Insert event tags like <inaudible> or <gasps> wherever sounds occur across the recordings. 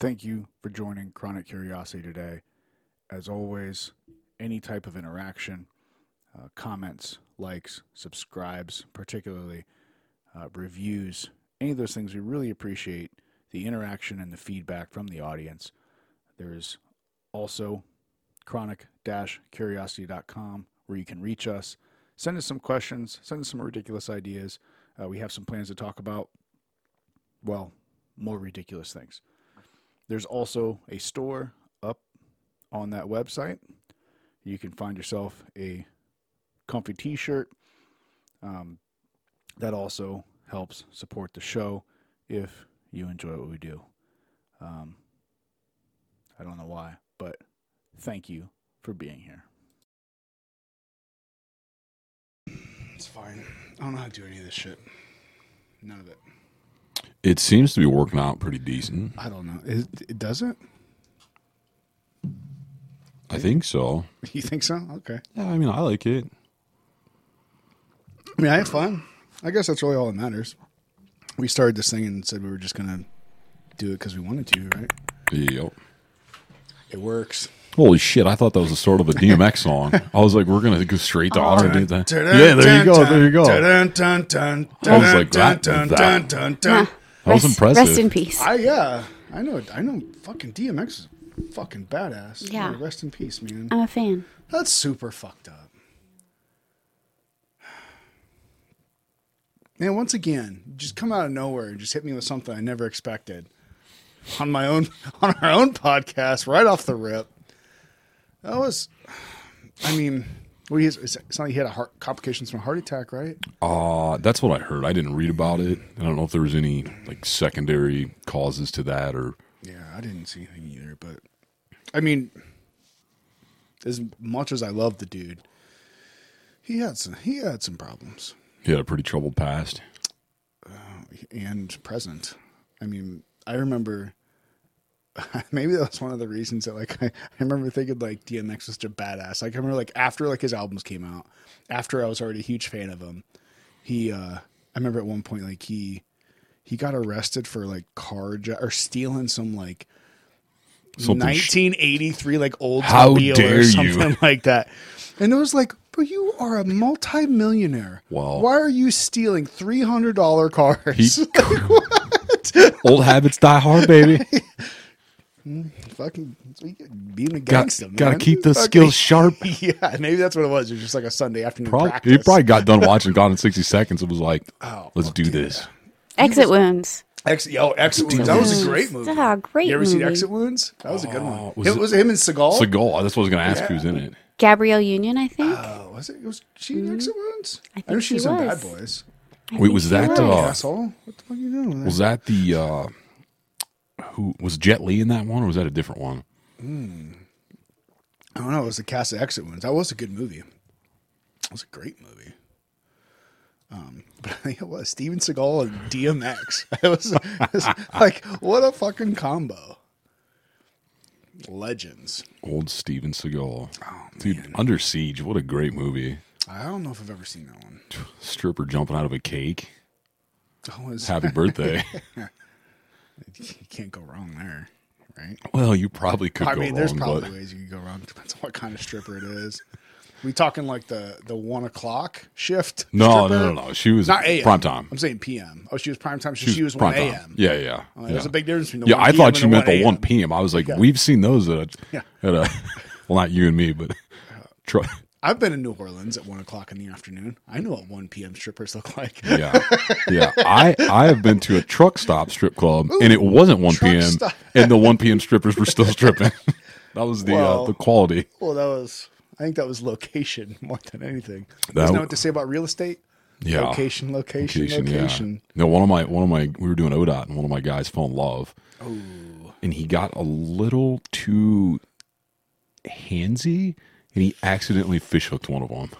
Thank you for joining Chronic Curiosity today. As always, any type of interaction, uh, comments, likes, subscribes, particularly uh, reviews, any of those things, we really appreciate the interaction and the feedback from the audience. There's also chronic curiosity.com where you can reach us. Send us some questions, send us some ridiculous ideas. Uh, we have some plans to talk about, well, more ridiculous things. There's also a store up on that website. You can find yourself a comfy t shirt. Um, that also helps support the show if you enjoy what we do. Um, I don't know why, but thank you for being here. It's fine. I don't know how to do any of this shit. None of it. It seems to be working out pretty decent. I don't know. It, it doesn't? I think so. <laughs> You think so? Okay. Yeah, I mean, I like it. I mean, I had fun. I guess that's really all that matters. We started this thing and said we were just going to do it because we wanted to, right? Yep. It works. Holy shit! I thought that was a sort of a DMX <laughs> song. I was like, we're gonna go straight to R and do that. Yeah, there you go. There you go. I was like, dun, that- dun, that-. That was rest, impressive. Rest in peace. I yeah, I know. I know. Fucking DMX is fucking badass. Yeah. rest in peace, man. I'm a fan. That's super fucked up. Man, once again, just come out of nowhere and just hit me with something I never expected. On my own <laughs> on our own podcast, right off the rip. That was I mean, well, he's, it's not like he had a heart complications from a heart attack, right? Uh, that's what I heard. I didn't read about it. I don't know if there was any like secondary causes to that or Yeah, I didn't see anything either, but I mean, as much as I love the dude, he had some he had some problems. he had a pretty troubled past. and present. I mean, I remember <laughs> maybe that was one of the reasons that like <laughs> I, I remember thinking like DMX was such a badass. Like I remember like after like his albums came out, after I was already a huge fan of him, he uh I remember at one point like he he got arrested for like car or stealing some like Something 1983 like old How dare or you. something <laughs> like that. And it was like, bro, you are a multimillionaire. Well- why are you stealing three hundred dollar cars? He- Old habits die hard, baby. Fucking being a Got, man. gotta keep the skills <laughs> sharp. Yeah, maybe that's what it was. It was just like a Sunday afternoon Probably, practice. he probably got done <laughs> watching Gone in 60 Seconds and was like, Oh, let's do yeah. this. Exit wounds. Ex- yo, Exit Wounds. That was a great movie. Ah, great you ever seen. Exit Wounds? That was a good one. Oh, was it, it- was him and Seagal. Seagal. That's what I was going to ask who's in it. Gabrielle Union, I think. Oh, was it? Was she in Exit Wounds? I know think she she was in Bad. Boys. I Wait, was that, was. uh, Asshole. What the fuck are you doing? With Was that the, uh, who, was Jet Li in that one or was that a different one? I don't know. It was the cast of Exit Wounds. That was a good movie. It was a great movie. Um, <laughs> but I think it was Steven Seagal and DMX. <laughs> It was, it was like what a fucking combo. Legends. Old Steven Seagal. Oh, Dude, Under Siege. What a great movie. I don't know if I've ever seen that one. Stripper jumping out of a cake. That was, Happy birthday. <laughs> you can't go wrong there, right? well, you probably could I go mean, there's wrong, probably but ways you could go wrong. <laughs> Depends on what kind of stripper it is. We talking like the the one o'clock shift? no, stripper? no, no, no. She was Not AM. prime time. I'm saying PM. Oh, she was prime time. So She she, was one. AM. Yeah, yeah. Oh, yeah. There's a big difference between the Yeah, 1 I thought you meant the 1 p.m. I was like, we've seen those at a, Yeah. at a <laughs> well, not you and me, but uh, tr- I've been in New Orleans at one o'clock in the afternoon. I know what one PM strippers look like. yeah, yeah. I I have been to a truck stop strip club, and it wasn't 1 p.m. and the 1 p.m. strippers were still stripping. <laughs> that was the uh, the quality. Well, that was. I think that was location <laughs> more than anything. That Doesn't know what to say about real estate. Yeah, Location, location, Location, location. Yeah. No, one of my one of my we were doing ODOT, and one of my guys fell in love, Oh, and he got a little too handsy, and he accidentally fish hooked one of them.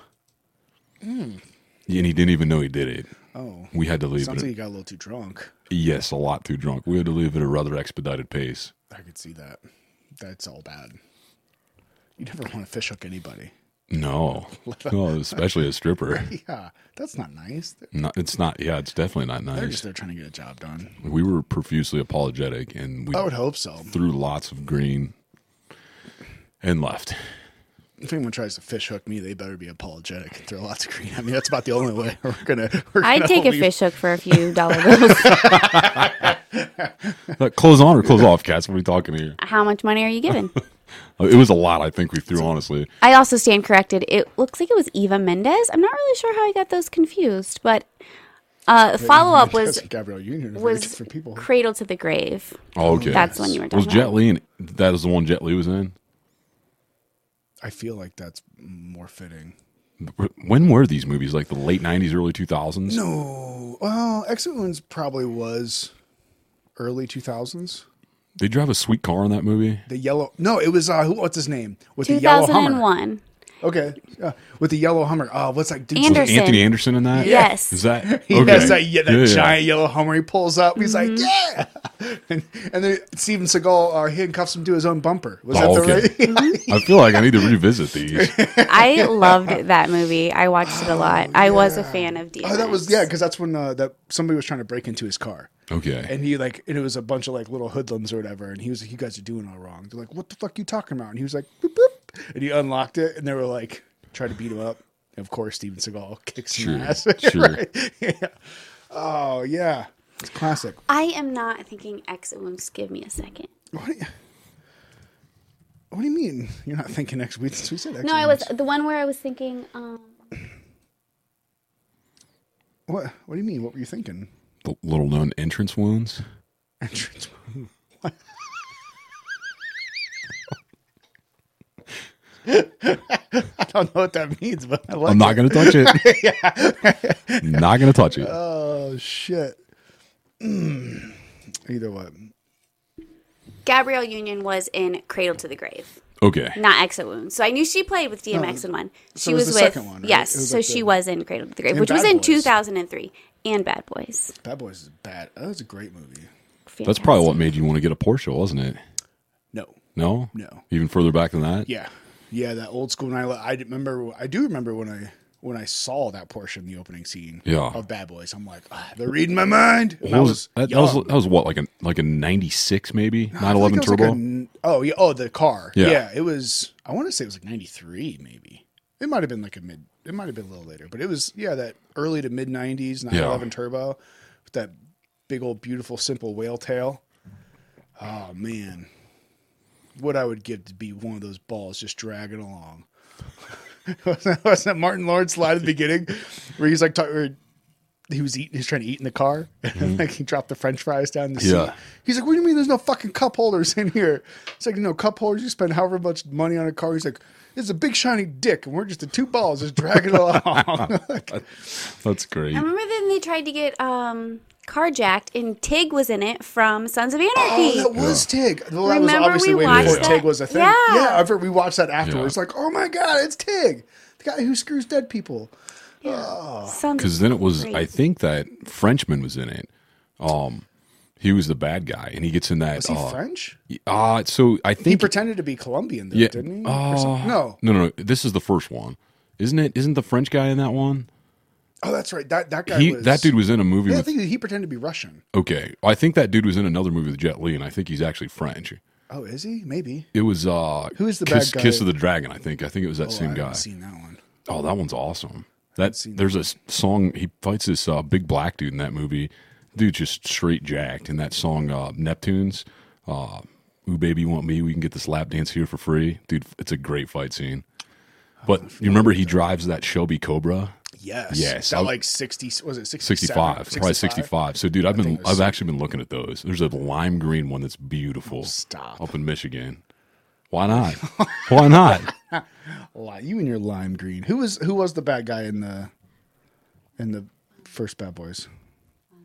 And he didn't even know he did it. Oh, We had to leave sounds it. like you got a little too drunk. yes, a lot too drunk. We had to leave at a rather expedited pace. I could see that. That's all bad. You never want to fish hook anybody. No, <laughs> no, especially a stripper. <laughs> Yeah, that's not nice. Not, it's not. Yeah, it's definitely not nice. they're just there trying to get a job done. We were profusely apologetic, and we I would hope so. threw lots of green and left. If anyone tries to fish hook me, they better be apologetic and throw lots of green I mean, That's about the only way <laughs> we're gonna. We're I'd gonna take a leave. fish hook for a few dollar <laughs> bills. Uh, close on or close off, cats? What are we talking here? How much money are you giving? <laughs> Uh, It was a lot. I think we threw honestly. I also stand corrected. It looks like it was Eva Mendes. I'm not really sure how I got those confused, but uh, follow up was Because Gabrielle Union was different people. Cradle to the Grave. Oh, okay. That's the one you were talking. Was talking Jet about. Li? In, that is the one Jet Li was in. I feel like that's more fitting. When were these movies? Like the late '90s, early 2000s? No, well, Exit Wounds probably was early two thousands. They drive a sweet car in that movie. The yellow. No, it was uh, who? What's his name? With the yellow Hummer. 2001. Okay, yeah, with the yellow Hummer. Oh, what's that? dude? Anderson. Anthony Anderson in that? Yes. Is that <laughs> He okay? has that, yeah, that Yeah, yeah. giant yellow Hummer. He pulls up. He's like, Mm-hmm. yeah. <laughs> And, and then Steven Seagal uh, handcuffs him to his own bumper. Was Oh, that the okay. right? I feel like I need to revisit these. <laughs> I loved that movie. I watched it a lot. I was a fan of DMX. oh, that was yeah, because that's when uh, that somebody was trying to break into his car. Okay. And he like, and it was a bunch of like little hoodlums or whatever. And he was like, "You guys are doing all wrong." They're like, "What the fuck are you talking about?" And he was like, boop, boop. And he unlocked it, and they were like, trying to beat him up. And of course, Steven Seagal kicks Sure, him ass. <laughs> sure. Right? Yeah. Oh yeah, it's classic. I am not thinking exit wounds. Give me a second. What do you, what do you mean? You're not thinking next week? We said next No, I was the one where I was thinking. Um, What? What do you mean? What were you thinking? The little known entrance wounds. Entrance. <laughs> I don't know what that means, but I like I'm not going to touch it. <laughs> not going to touch it. Oh shit. Mm. Either way. Gabrielle Union was in Cradle to the Grave, Okay. not Exit Wounds. So I knew she played with DMX in one. She it was was, the with second one, right? yes. So like she the- was in Cradle to the Grave, And which was in Boys. 2003, and Bad Boys. Bad Boys is bad. That was a great movie. That's probably what made you want to get a Porsche, wasn't it? No. No? No. Even further back than that? Yeah. Yeah, that old school. And I, I remember. I do remember when I when I saw that portion, the opening scene Yeah. of Bad Boys. I'm like, ah, they're reading my mind. I was, that, that was that was what like a like a 96 maybe? I feel 911 like it like turbo? oh yeah. Oh, the car. Yeah. Yeah. It was. I want to say it was like '93, maybe. It might have been like a mid. It might have been a little later, but it was yeah that early to mid '90s 911 turbo with that big old beautiful simple whale tail. Oh man, what I would give to be one of those balls just dragging along. <laughs> wasn't, that Martin Lawrence line at the beginning where he's like? Where he was eating, he was trying to eat in the car, <laughs> and mm-hmm. like he dropped the French fries down the Yeah. seat. He's like, "What do you mean? There's no fucking cup holders in here?" It's like, "No cup holders. You spend however much money on a car." He's like, "It's a big shiny dick, and we're just the two balls just dragging along." <laughs> <laughs> That's great. I remember then they tried to get um, carjacked, and Tig was in it from Sons of Anarchy. oh, that was Tig. Well, that was Remember obviously we way before watched Tig that? was a thing. Yeah. yeah I've heard, we watched that afterwards. Yeah. Like, oh my god, it's Tig, the guy who screws dead people. Sons Because then it was, Great. I think that Frenchman was in it. Um, he was the bad guy, and he gets in that. Was he uh, French? Uh, so I think He pretended to be Colombian, though, yeah. didn't he? Uh, no. no, no, no. This is the first one, isn't it? Isn't the French guy in that one? Oh, that's right. That that guy He was that dude was in a movie Yeah, I think he pretended to be Russian. Okay, I think that dude was in another movie with Jet Li, and I think he's actually French. Oh, is he? Maybe. It was uh, Who is the Kiss, bad guy? Kiss of the Dragon. I think. I think it was that Oh, same I guy. seen that one. Oh, that one's awesome. That there's a song he fights this uh, big black dude in that movie. Dude, just straight jacked. In that song, uh, Neptunes. Uh, Ooh, baby, you want me? We can get this lap dance here for free, dude. It's a great fight scene. But you remember he drives that Shelby Cobra, Yes. Yes, That I- like sixty. Was it 67? 65, probably 65. So, dude, I've been I've actually been looking at those. There's a lime green one that's beautiful. Stop. up in Michigan. Why not? Why not? <laughs> You and your lime green. Who was who was the bad guy in the in the first Bad Boys? Can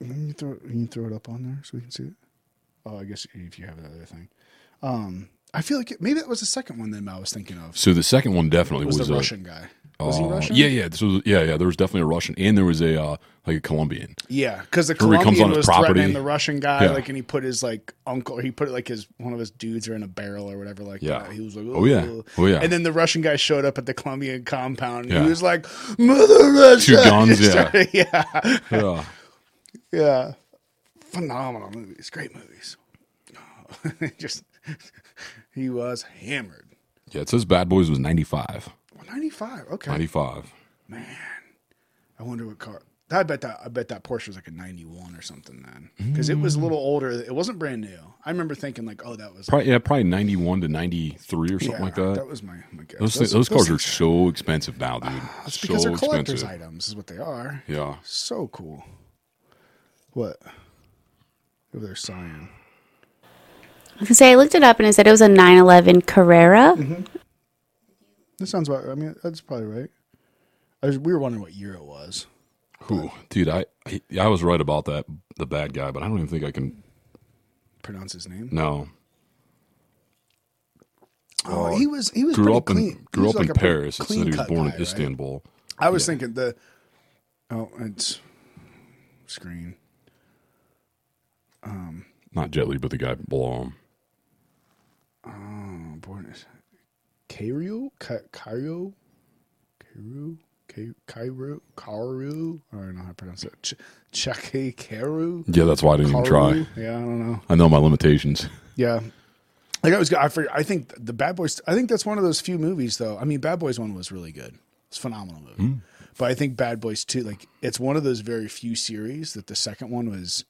you throw can you throw it up on there so we can see it? Oh, I guess if you have that other thing. Um, I feel like it, maybe that was the second one. Then I was thinking of So the second one definitely was was, the a, Russian guy. Was he Uh, Russian? Yeah, yeah. This was yeah, yeah. There was definitely a Russian, and there was a uh, like a Colombian. Yeah, because the comes Colombian on was his property? threatening the Russian guy, Yeah. like, and he put his like uncle, or he put like his one of his dudes are in a barrel or whatever, like Yeah. that. He was like, Oh, yeah. "Ugh." Oh, yeah. And then the Russian guy showed up at the Colombian compound. And Yeah. He was like, "Mother Russia!" Two guns, Just yeah. started- yeah, Yeah, yeah. Phenomenal movies, great movies. <laughs> Just he was hammered. yeah. It says Bad Boys was ninety five. Oh, ninety five. Okay. Ninety five. Man, I wonder what car. I bet that I bet that Porsche was like a '91 or something then, because it was a little older. It wasn't brand new. I remember thinking like, "Oh, that was Probably yeah, probably ninety one to ninety three or something yeah, like that. That was my, my guess. those things, those cars are so expensive now, dude. <sighs> That's so because they're collector's expensive. items, is what they are. Yeah. So cool. What? Over there, cyan. I was gonna say I looked it up and it said it was a 911 Carrera. Mm-hmm. That sounds about. I mean, that's probably right. I was, we were wondering what year it was. Who, dude? I, I I was right about that the bad guy, but I don't even think I can. Pronounce his name. No, Oh, he was. He was grew up clean. in grew up like in Paris. It said he was born guy, in right? Istanbul. I was thinking the. Oh, it's screen. Not Jet Li, but the guy below him. Oh, born is Cairo, Ca- Cairo, Cairo, Ca- Cairo, Cairo. I don't know how to pronounce it. Ch- Tchéky Karyo. Yeah, that's why I didn't even try. Yeah, I don't know. I know my limitations. Yeah. Like I was, I, forget, I think the Bad Boys. I think that's one of those few movies, though. I mean, Bad Boys One was really good. It's a phenomenal movie. Hmm. But I think Bad Boys Two, like, it's one of those very few series that the second one was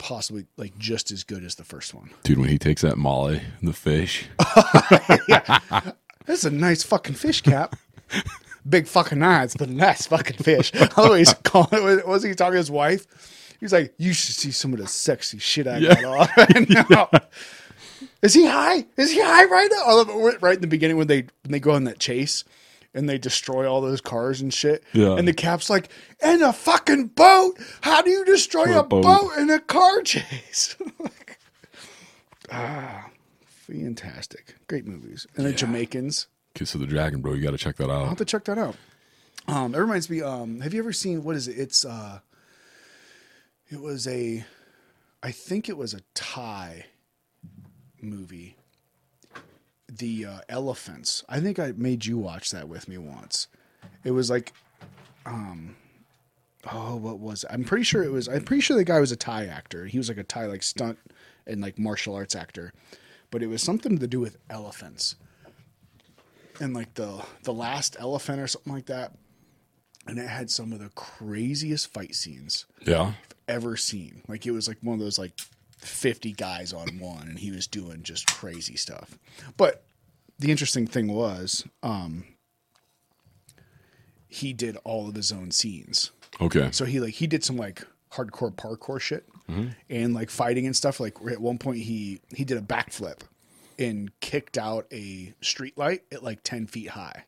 possibly like just as good as the first one. Dude, when he takes that Molly and the fish. <laughs> That's a nice fucking fish cap. Big fucking eyes, but a nice fucking fish. I always call it. Was he talking to his wife? He's like, "You should see some of the sexy shit I got on right now." Is he high? Is he high right now? I love it, right in the beginning when they when they go on that chase and they destroy all those cars and shit. Yeah. And the cap's like, "In a fucking boat? How do you destroy A a boat. boat in a car chase?" <laughs> ah, fantastic, great movies. And the Jamaicans. Kiss of the Dragon, bro. You got to check that out. I'll have to check that out. Um, it reminds me. Um, have you ever seen what is it? It's uh, it was a, I think it was a Thai movie. The uh, elephants. I think I made you watch that with me once. It was like, um, oh, what was? It? I'm pretty sure it was. I'm pretty sure the guy was a Thai actor. He was like a Thai like stunt and like martial arts actor, but it was something to do with elephants and like the the last elephant or something like that and it had some of the craziest fight scenes Yeah. I've ever seen like it was like one of those like 50 guys on one and he was doing just crazy stuff but the interesting thing was um he did all of his own scenes Okay. so he like he did some like hardcore parkour shit and like fighting and stuff. Like at one point he he did a backflip and kicked out a street light at like ten feet high.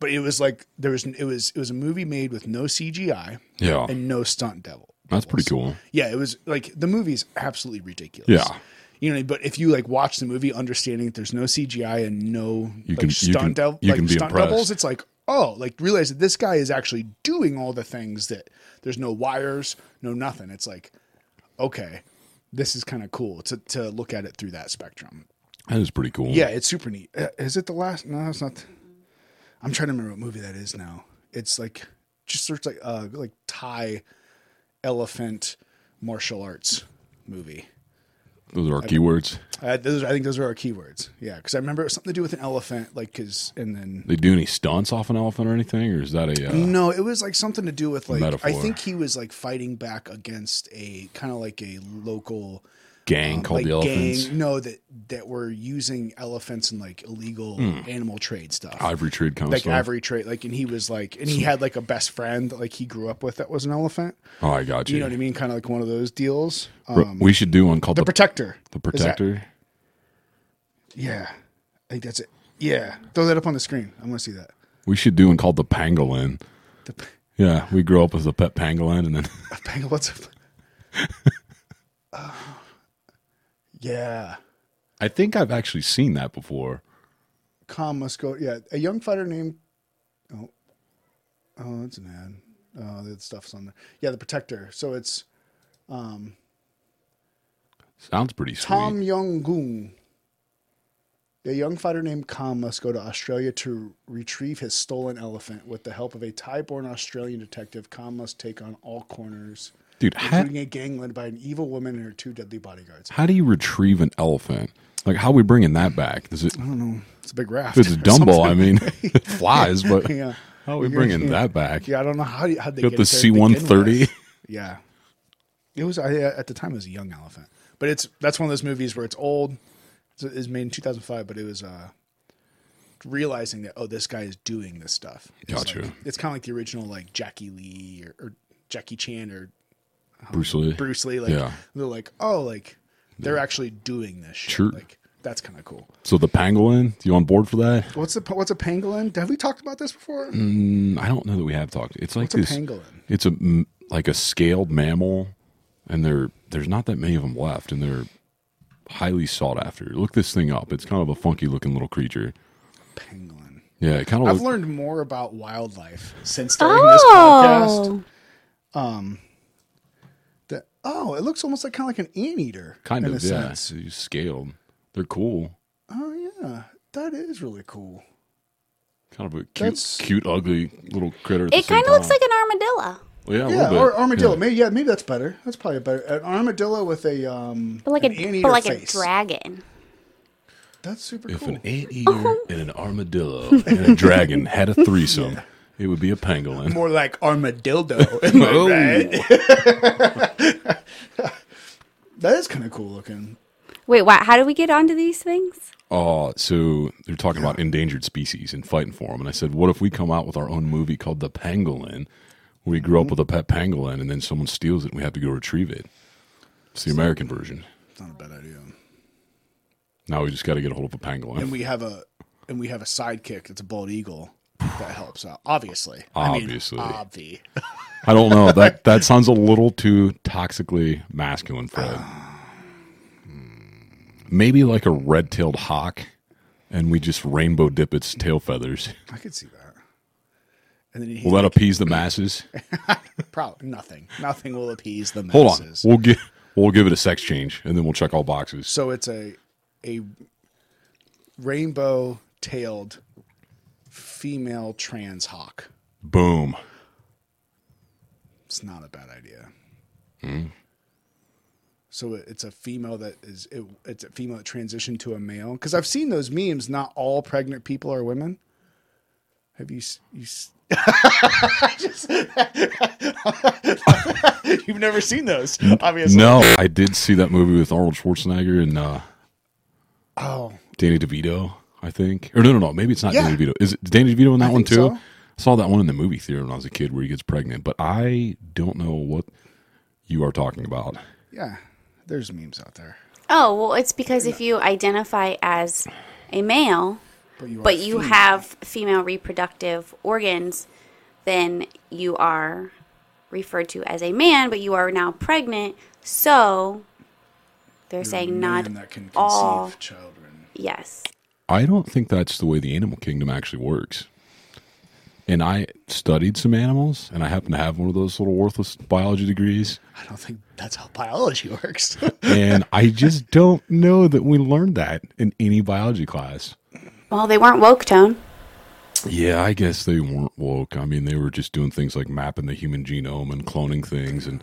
But it was like there was it was it was a movie made with no CGI Yeah. and no stunt devil. That's pretty cool. Yeah, it was like the movie's absolutely ridiculous. Yeah. You know, but if you like watch the movie, understanding that there's no CGI and no You like can- you stunt, can- dev- you like can be stunt impressed. doubles, it's like oh, like realize that this guy is actually doing all the things that there's no wires, no nothing. It's like okay, this is kind of cool to to look at it through that spectrum. That is pretty cool. Yeah, it's super neat. Uh, Is it the last? No, it's not. I'm trying to remember what movie that is now. It's like just search like uh like Thai elephant martial arts movie. Those are our keywords. Uh, those, I think those are our keywords. Yeah, because I remember it was something to do with an elephant, like because and then They do any stunts off an elephant or anything, or is that a? Uh, no, it was like something to do with like Metaphor. I think he was like fighting back against a kind of like a local gang called like the Elephants? gang. No, that that were using elephants in like illegal animal trade stuff. Ivory trade kind of like stuff. ivory trade, like, and he was like, and he had like a best friend that like he grew up with that was an elephant. Oh, I got you. You know what I mean? Kind of like one of those deals. Um, we should do one called the the, protector. the Protector. Yeah, I think that's it. Yeah, throw that up on the screen. I want to see that. We should do one called the Pangolin. The Yeah, we grew up as a pet pangolin, and then Pang- what's up? Oh, yeah, I think I've actually seen that before. Kham must go. Yeah, a young fighter named Oh, that's an ad. Oh, the stuff's on there. Yeah, the protector. So it's um Sounds pretty sweet. Tom Yum Goong. A young fighter named Kham must go to Australia to retrieve his stolen elephant. With the help of a Thai-born Australian detective, Kham must take on all corners, Dude, how, including a gang led by an evil woman and her two deadly bodyguards. how do you retrieve an elephant? Like, how are we bringing that back? Does it, I don't know. It's a big raft. if it's a <laughs> Dumbo. I mean, <laughs> <laughs> it flies, but yeah. how are we bringing yeah. that back? Yeah, I don't know how how they Got get the it C one thirty. Yeah, it was I, at the time it was a young elephant, but it's that's one of those movies where it's old. It's, it's made in two thousand five, but it was uh, realizing that oh, this guy is doing this stuff. It's Gotcha. like- it's kind of like the original like Jackie Lee or, or Jackie Chan or Bruce Lee. Bruce Lee. Like Yeah. they're like oh like they're actually doing this shit. Sure. Like that's kind of cool. So the pangolin, Do you on board for that? What's a what's a pangolin? Have we talked about this before? Mm, I don't know that we have talked. It's like What's a this. pangolin? It's a mm, like a scaled mammal, and there there's not that many of them left, and they're highly sought after. Look this thing up. It's kind of a funky looking little creature. Pangolin. Yeah, it kind of I've looks. learned more about wildlife since starting this podcast. Oh, That oh, it looks almost like kind of like an anteater, Kind in of, a yeah. sense. So you scaled. They're cool. Oh yeah, that is really cool. Kind of a cute, That's- cute, ugly little critter. It kind of looks like an armadillo, Well, yeah, a Yeah, bit. or armadillo. Yeah. Maybe yeah, maybe that's better. That's probably better. An armadillo with a um, but like an a anteater but like face. a dragon. That's super If cool. an anteater and an armadillo <laughs> and a dragon had a threesome, it would be a pangolin. More like armadillo. <laughs> Am I Oh. right? <laughs> <laughs> that is kind of cool looking. Wait, what? How do we get onto these things? Oh, so they're talking about endangered species and fighting for them. And I said, what if we come out with our own movie called The Pangolin, where we grew up mm-hmm. with a pet pangolin and then someone steals it and we have to go retrieve it? It's the American version. It's not a bad idea. Now we just got to get a hold of a pangolin. And we have a and we have a sidekick. It's a bald eagle that helps out. Obviously, Obviously. I mean, obvi. I don't know. That <laughs> that sounds a little too toxically masculine, Fred. Maybe like a red-tailed hawk, and we just rainbow dip its tail feathers. I could see that. And then he Will that appease the masses? <laughs> probably nothing. Nothing will appease the masses. Hold on, we'll give we'll give it a sex change, and then we'll check all boxes. So it's a a rainbow tailed female trans hawk. Boom. It's not a bad idea. Hmm. So it's a female that is it, it's a female that transitioned to a male because I've seen those memes. Not all pregnant people are women. Have you you? Just, <laughs> you've never seen those, obviously. No, I did see that movie with Arnold Schwarzenegger and uh, Oh, Danny DeVito. I think, or no, no, no. Maybe it's not Yeah. Danny DeVito. Is it Danny DeVito in that I one too? so. I saw that one in the movie theater when I was a kid, where he gets pregnant. But I don't know what you are talking about. yeah. There's memes out there, Oh, well, it's because if you identify as a male, but you but you female. have female reproductive organs, then you are referred to as a man, but you are now pregnant. So they're You're a saying man not that can conceive all. children. Yes. I don't think that's the way the animal kingdom actually works. And I studied some animals, and I happen to have one of those little worthless biology degrees. I don't think that's how biology works. <laughs> And I just don't know that we learned that in any biology class. Well, they weren't woke tone. Yeah, I guess they weren't woke. I mean, they were just doing things like mapping the human genome and cloning things, and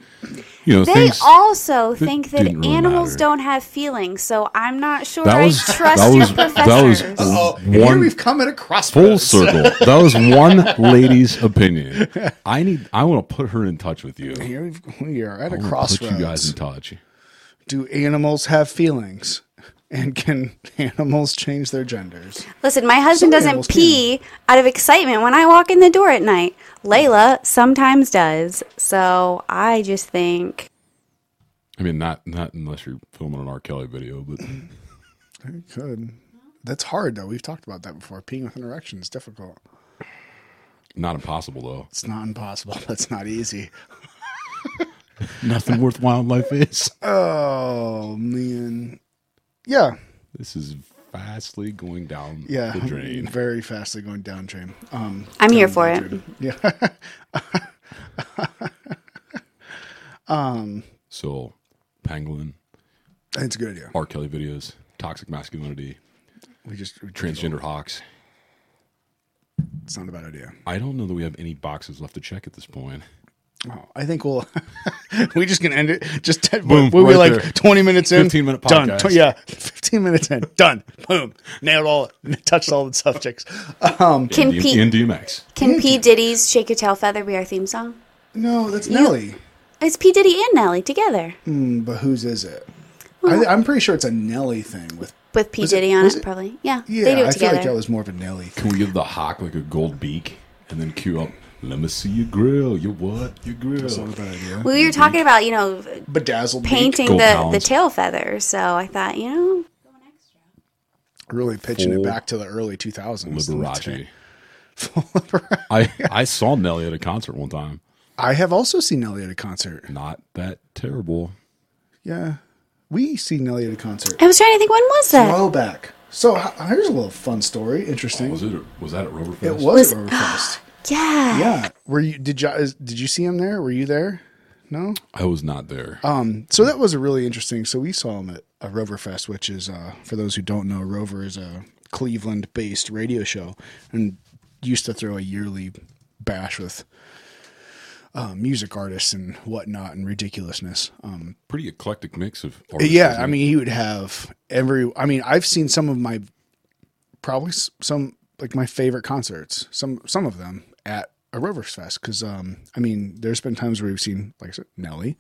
you know, They things. also think that really animals matter. don't have feelings, so I'm not sure That I trust that your was- that was- professors. oh, One- here we've come at a Full circle. <laughs> That was one lady's opinion. I need. I want to put her in touch with you. Here we've, are at a I wanna crossroads. Put you guys in touch. Do animals have feelings? And can <laughs> animals change their genders? Listen, my husband Some doesn't animals pee out of excitement when I walk in the door at night. Layla sometimes does. So I just think I mean, not not unless you're filming an R. Kelly video, but <laughs> Very good. That's hard though. We've talked about that before. Peeing with an erection is difficult. not impossible though. It's not impossible. <laughs> That's not easy. Nothing worth wildlife is. Oh man. Yeah. This is vastly going down Yeah, the drain. very fastly going down drain. Um, I'm here for it. drain. Yeah. <laughs> So, Pangolin, It's a good idea. R. Kelly videos, toxic masculinity, We just we transgender hawks. It's not a bad idea. I don't know that we have any boxes left to check at this point. Oh, I think we'll. <laughs> we just gonna end it. Just <laughs> Boom, we were right like there. twenty minutes in, 15 minute done. podcast. Tw- yeah, fifteen minutes in, done. Boom, nailed all, <laughs> touched all the subjects. Um, Can in, Pete in DMX. can P Diddy's "Shake Your Tail Feather" be our theme song? no, that's Nelly. It's P Diddy and Nelly together Mm, but whose is it? I, I'm pretty sure it's a Nelly thing with. with P Was it- Diddy on it, it- probably. Yeah, Yeah, they do it I feel like that was more of a Nelly. Thing. Can we give the hawk like a gold beak and then cue up, let me see your grill, your what, your grill. That's not a bad idea. we were talking about you know Bedazzled painting Gold the the tail feathers, so I thought you know really pitching Full it back to the early 2000s. Liberace. <laughs> I, I saw Nelly at a concert one time. I have also seen Nelly at a concert. Not that terrible. Yeah, we see Nelly at a concert. I was trying to think when was that? Throwback. So here's a little fun story. Interesting. Oh, was it? Was that at Roverfest? It was, Was- at Roverfest. <gasps> <gasps> <gasps> Yeah. yeah. Were you? Did you? Did you see him there? Were you there? No. I was not there. Um. So that was a really interesting. So we saw him at a Rover Fest, which is, uh, for those who don't know, Rover is a Cleveland-based radio show and used to throw a yearly bash with uh, music artists and whatnot and ridiculousness. Um, Pretty eclectic mix of artists. yeah, I mean, he would have every. I mean, I've seen some of my probably some like my favorite concerts. Some some of them at a Rovers Fest because um, I mean, there's been times where we've seen like I said, Nelly,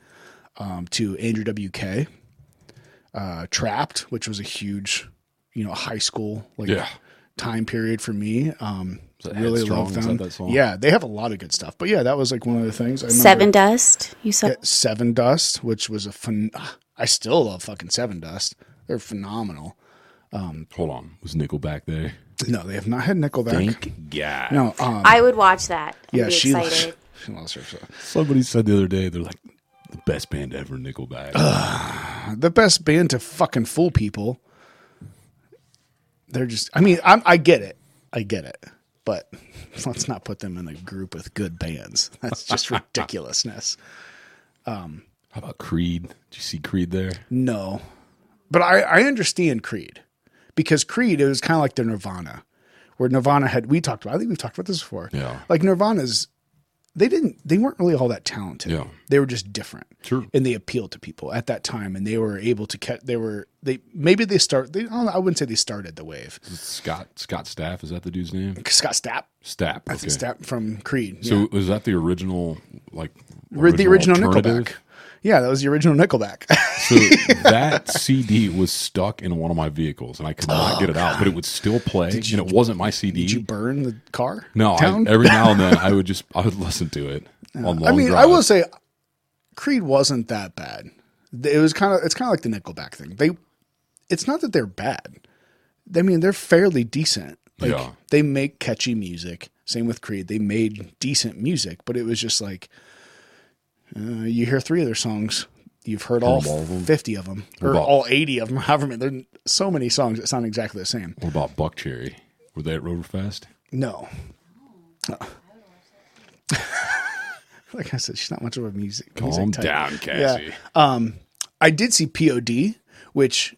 um, to Andrew WK, uh, Trapt, which was a huge, you know, high school like Yeah. time period for me. Um, that really love them. that that song? Yeah, they have a lot of good stuff. But yeah, that was like one of the things. I remember- Sevendust. You saw Sevendust, which was a fun. I still love fucking Sevendust. They're phenomenal. Hold on. Was Nickelback there? No, they have not had Nickelback. Thank God. No, um, I would watch that. and yeah, be she excited. she loves her. So. Somebody said the other day they're like the best band ever, Nickelback. The best band to fucking fool people. They're just. I mean, I'm, I get it. I get it. But <laughs> let's not put them in a group with good bands. That's just <laughs> ridiculousness. Um, How about Creed? Did you see Creed there? No, but I, I understand Creed because Creed it was kind of like the Nirvana, where Nirvana had we talked about. I think we've talked about this before. Yeah. like Nirvana's they didn't they weren't really all that talented. Yeah. they were just different. Sure. and they appealed to people at that time, and they were able to catch. They were they maybe they start. They I, don't know, I wouldn't say they started the wave. Scott Scott Staff is that the dude's name? Scott Stapp, Stapp. Okay. Stapp from Creed. So yeah. was that the original like Ri- the original? Nickelback. Yeah, that was the original Nickelback. <laughs> So that CD was stuck in one of my vehicles, and I could not get it out, but it would still play. and it wasn't my CD. Did you burn the car? no, I, every now and then <laughs> I would just I would listen to it on long I mean, I drives. will say, Creed wasn't that bad. It was kind of it's kind of like the Nickelback thing. They, it's not that they're bad. I mean, they're fairly decent. Like Yeah. they make catchy music. Same with Creed. They made decent music, but it was just like uh, you hear three of their songs, you've heard all, all of them. fifty of them or about- all eighty of them. <laughs> However many. There's so many songs that sound exactly the same. What about Buckcherry? Were they at Roverfest? No. <laughs> like I said, she's not much of a music. music Calm type. down, Cassie. I did see POD, which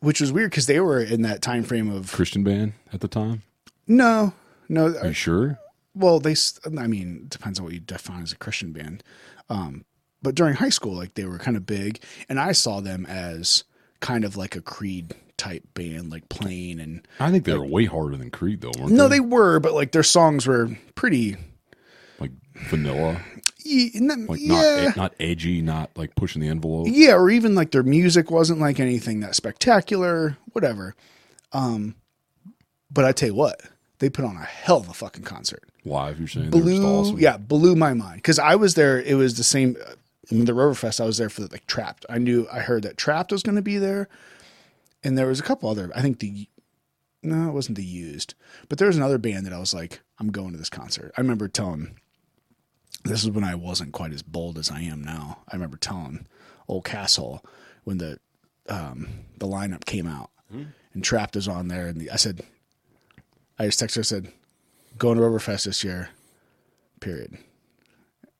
which was weird because they were in that time frame of Christian band at the time. no, no. Are you sure? Well, they. I mean, it depends on what you define as a Christian band. Um, but during high school, like they were kind of big, and I saw them as kind of like a Creed type band, like playing and I think they were way harder than Creed, though, weren't no, they? they were, but like their songs were pretty. like vanilla, ye- not- like yeah, not not edgy, not like pushing the envelope. Yeah, or even like their music wasn't like anything that spectacular, whatever. Um, but I tell you what, they put on a hell of a fucking concert. Live, you're saying Blew, awesome. yeah, blew my mind because I was there. It was the same. uh, In the Roverfest, I was there for like Trapt. I knew I heard that Trapt was going to be there, and there was a couple other. I think the no, it wasn't the Used, but there was another band that I was like, I'm going to this concert. I remember telling. This is when I wasn't quite as bold as I am now. I remember telling old Castle when the um, the lineup came out, and and Trapt is on there. And the, I said, I just texted her, I said, going to Roverfest this year, period.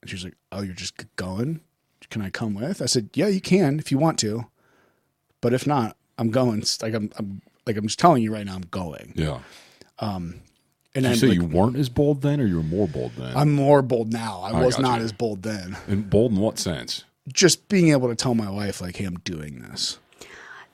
And she was like, oh, you're just going? Can I come with? I said, yeah, you can if you want to. But if not, I'm going. It's Like I'm, I'm like I'm just telling you right now, I'm going. Yeah. Um, and Did I'm you say like, you weren't as bold then, or you were more bold then? I'm more bold now. I I was not you. as bold then. and bold in what sense? Just being able to tell my wife, like, hey, I'm doing this.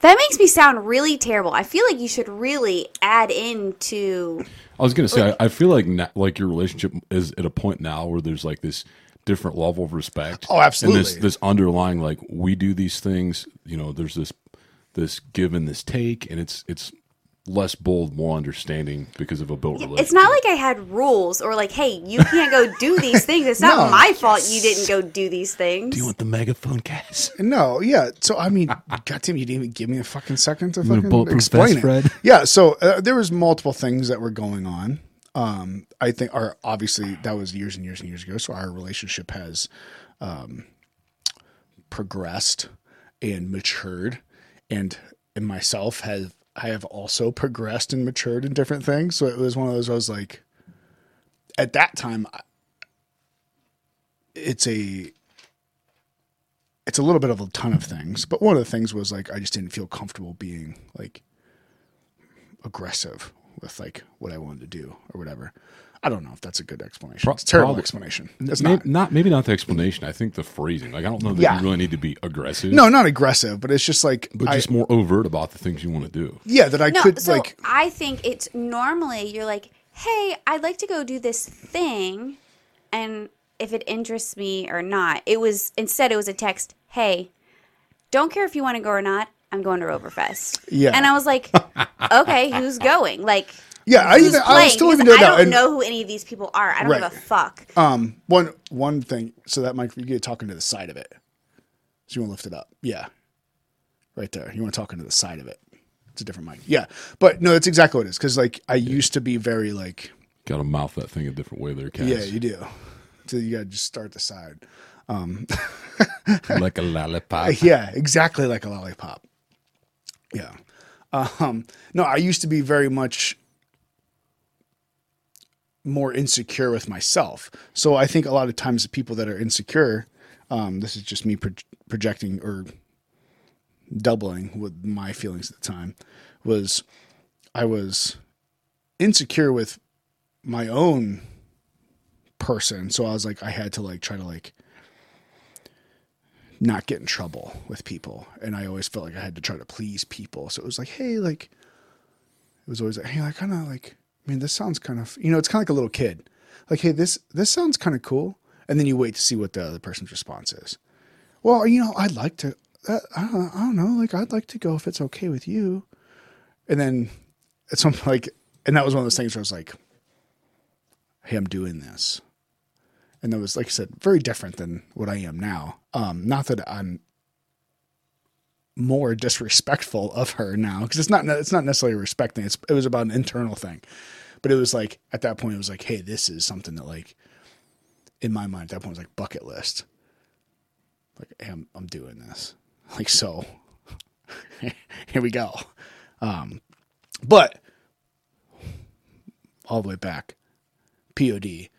That makes me sound really terrible. I feel like you should really add into I was gonna say, I, I feel like na- like your relationship is at a point now where there's like this different level of respect. Oh, absolutely. And this this underlying like we do these things. You know, there's this this give and this take, and it's it's less bold, more understanding because of a built relationship. It's not like I had rules or like, hey, you can't go do these <laughs> things. It's not No. my fault you didn't go do these things. Do you want the megaphone, Cass? <laughs> No, yeah. So I mean, <laughs> goddamn, you didn't even give me a fucking second to want fucking explain vest, it. Fred? Yeah. So uh, there was multiple things that were going on. Um, I think, are obviously that was years and years and years ago. So our relationship has um, progressed and matured, and and myself have I have also progressed and matured in different things. So it was one of those. I was like, at that time, it's a it's a little bit of a ton of things, but one of the things was like I just didn't feel comfortable being like aggressive with like what I wanted to do or whatever. I don't know if that's a good explanation. Pro- it's a terrible probably. explanation. It's Maybe not. not. maybe not the explanation. I think the phrasing. Like I don't know that Yeah. you really need to be aggressive. No, not aggressive, but it's just like but I, just more overt about the things you want to do. yeah, that I No, could so like I think it's normally you're like, hey, I'd like to go do this thing, and if it interests me or not, it was instead it was a text, hey, don't care if you want to go or not. I'm going to Roverfest. Yeah. and I was like, <laughs> okay, who's going? Like, yeah. I who's even I playing? still Because even doing I don't And, know who any of these people are. I don't Right. give a fuck. Um, one one thing. So that mic, you get talking to the side of it. So you want to lift it up? Yeah, right there. You want to talk into the side of it. It's a different mic. Yeah, but no, that's exactly what it is. Because like I used to be very like Got to mouth that thing a different way there, Cass. yeah, you do. So you gotta just start the side. <laughs> like a lollipop. Yeah, exactly like a lollipop. Yeah. Um, no, I used to be very much more insecure with myself. So I think a lot of times the people that are insecure, um, this is just me pro- projecting or doubling with my feelings at the time, was I was insecure with my own person. So I was like, I had to like try to like not get in trouble with people. And I always felt like I had to try to please people. So it was like, hey, like, it was always like, hey, I kind of like, I mean, this sounds kind of, you know, it's kind of like a little kid. Like, hey, this, this sounds kind of cool. And then you wait to see what the other person's response is. Well, you know, I'd like to, uh, I, don't, I don't know, like, I'd like to go if it's okay with you. And then at some <laughs> like, and that was one of those things where I was like, hey, I'm doing this and that was like I said, very different than what I am now. Um, not that I'm more disrespectful of her now because it's not it's not necessarily respecting. It's, it was about an internal thing, but it was like at that point it was like, hey, this is something that like in my mind at that point was like bucket list. Like, hey, I'm I'm doing this. Like so, <laughs> here we go. Um, but all the way back, POD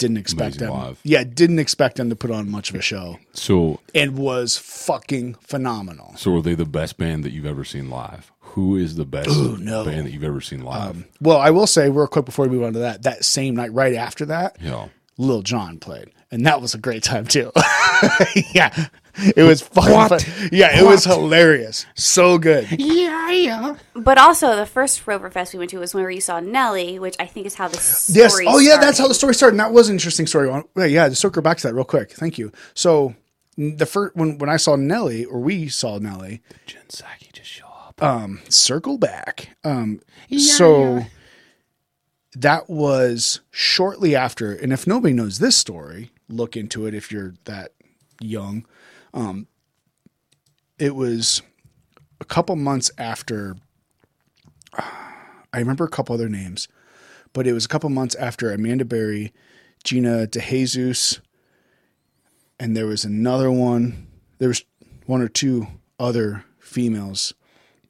didn't expect Amazing them. Live. Yeah, didn't expect them to put on much of a show, So, and was fucking phenomenal. so are they the best band that you've ever seen live? Who is the best no. band that you've ever seen live? Um, well, I will say real quick before we move on to that, that same night, right after that, yeah. Lil Jon played, and that was a great time too. <laughs> yeah, it was fucking fun. Yeah, it was hilarious. So good. Yeah, yeah. But also, the first Roverfest we went to was whenever you saw Nelly, which I think is how the story Yes. Oh, yeah. That's how the story started. And that was an interesting story. Yeah, yeah. To circle back to that real quick. Thank you. So the first when when I saw Nelly or we saw Nelly, Jen Psaki just show up. circle back. Um, so that was shortly after. And if nobody knows this story, look into it if you're that young. Um, it was a couple months after. I remember a couple other names, but it was a couple months after Amanda Berry, Gina DeJesus, and there was another one. There was one or two other females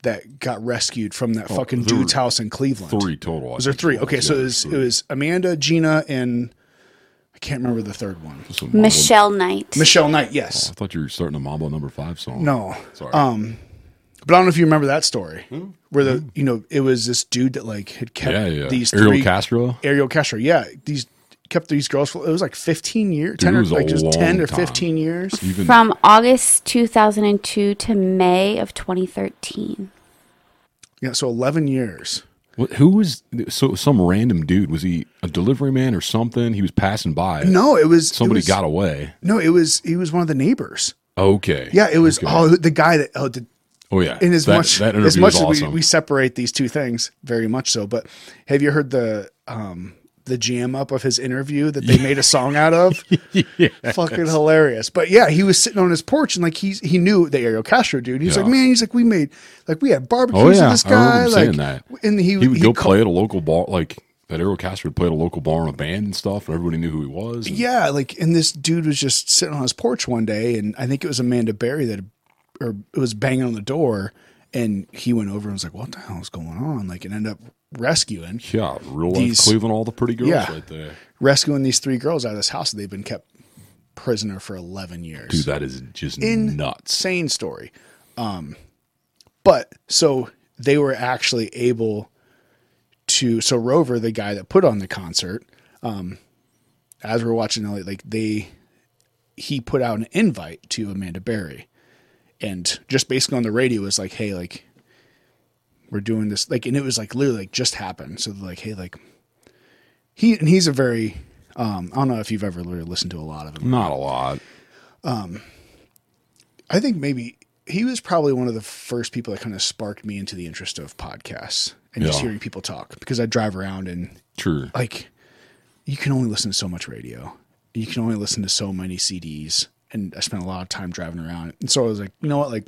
that got rescued from that fucking Oh, there dude's house in Cleveland. Three total. Was there three? Okay, so it was, it was Amanda, Gina, and I can't remember the third one. Some Mambo- Michelle Knight. Michelle Knight. I Yes. I thought you were starting a Mambo number five song. No. Sorry. Um, but I don't know if you remember that story where the you know it was this dude that like had kept yeah, yeah. these Ariel three Castro. Ariel Castro. Yeah, these kept these girls for it was like 15 years, 10 it or was a like just 10 long or time. 15 years. Even From August 2002 to May of 2013. Yeah, so 11 years. Who was so some random dude? Was he a delivery man or something? He was passing by. No, it was it somebody was- got away. No, it was he was one of the neighbors. Okay. Yeah, it was Okay. oh the guy that oh the Oh yeah. in as that, much that as much as we, we separate these two things very much so but have you heard the um the jam up of his interview that they made a song out of <laughs> fucking hilarious but yeah he was sitting on his porch and like he's he knew the Ariel Castro dude he's Yeah. like man he's like we made like we had barbecues oh with yeah. this guy like that. and he, he would go ca- play at a local bar, like that. Ariel Castro would play at a local bar in a band and stuff, and everybody knew who he was. and- Yeah, like, and this dude was just sitting on his porch one day, and I think it was Amanda Berry that, or it was banging on the door, and he went over and was like, "What the hell is going on?" Like, and ended up rescuing, Yeah, real life These- Cleveland, all the pretty girls Yeah. right there. rescuing these three girls out of this house that they've been kept prisoner for eleven years. Dude, that is just In- nuts. Insane story. Um, but so they were actually able to. So Rover, the guy that put on the concert, um, as we're watching, like like, they, he put out an invite to Amanda Berry, and just basically on the radio was like, hey, like, we're doing this, like, and it was like literally like just happened. So like, hey, like, he and he's a very, um, I don't know if you've ever really listened to a lot of him. Not a lot. I think maybe he was probably one of the first people that kind of sparked me into the interest of podcasts and just hearing people talk because I drive around and True. like you can only listen to so much radio. You can only listen to so many CDs. And I spent a lot of time driving around. And so I was like, you know what? Like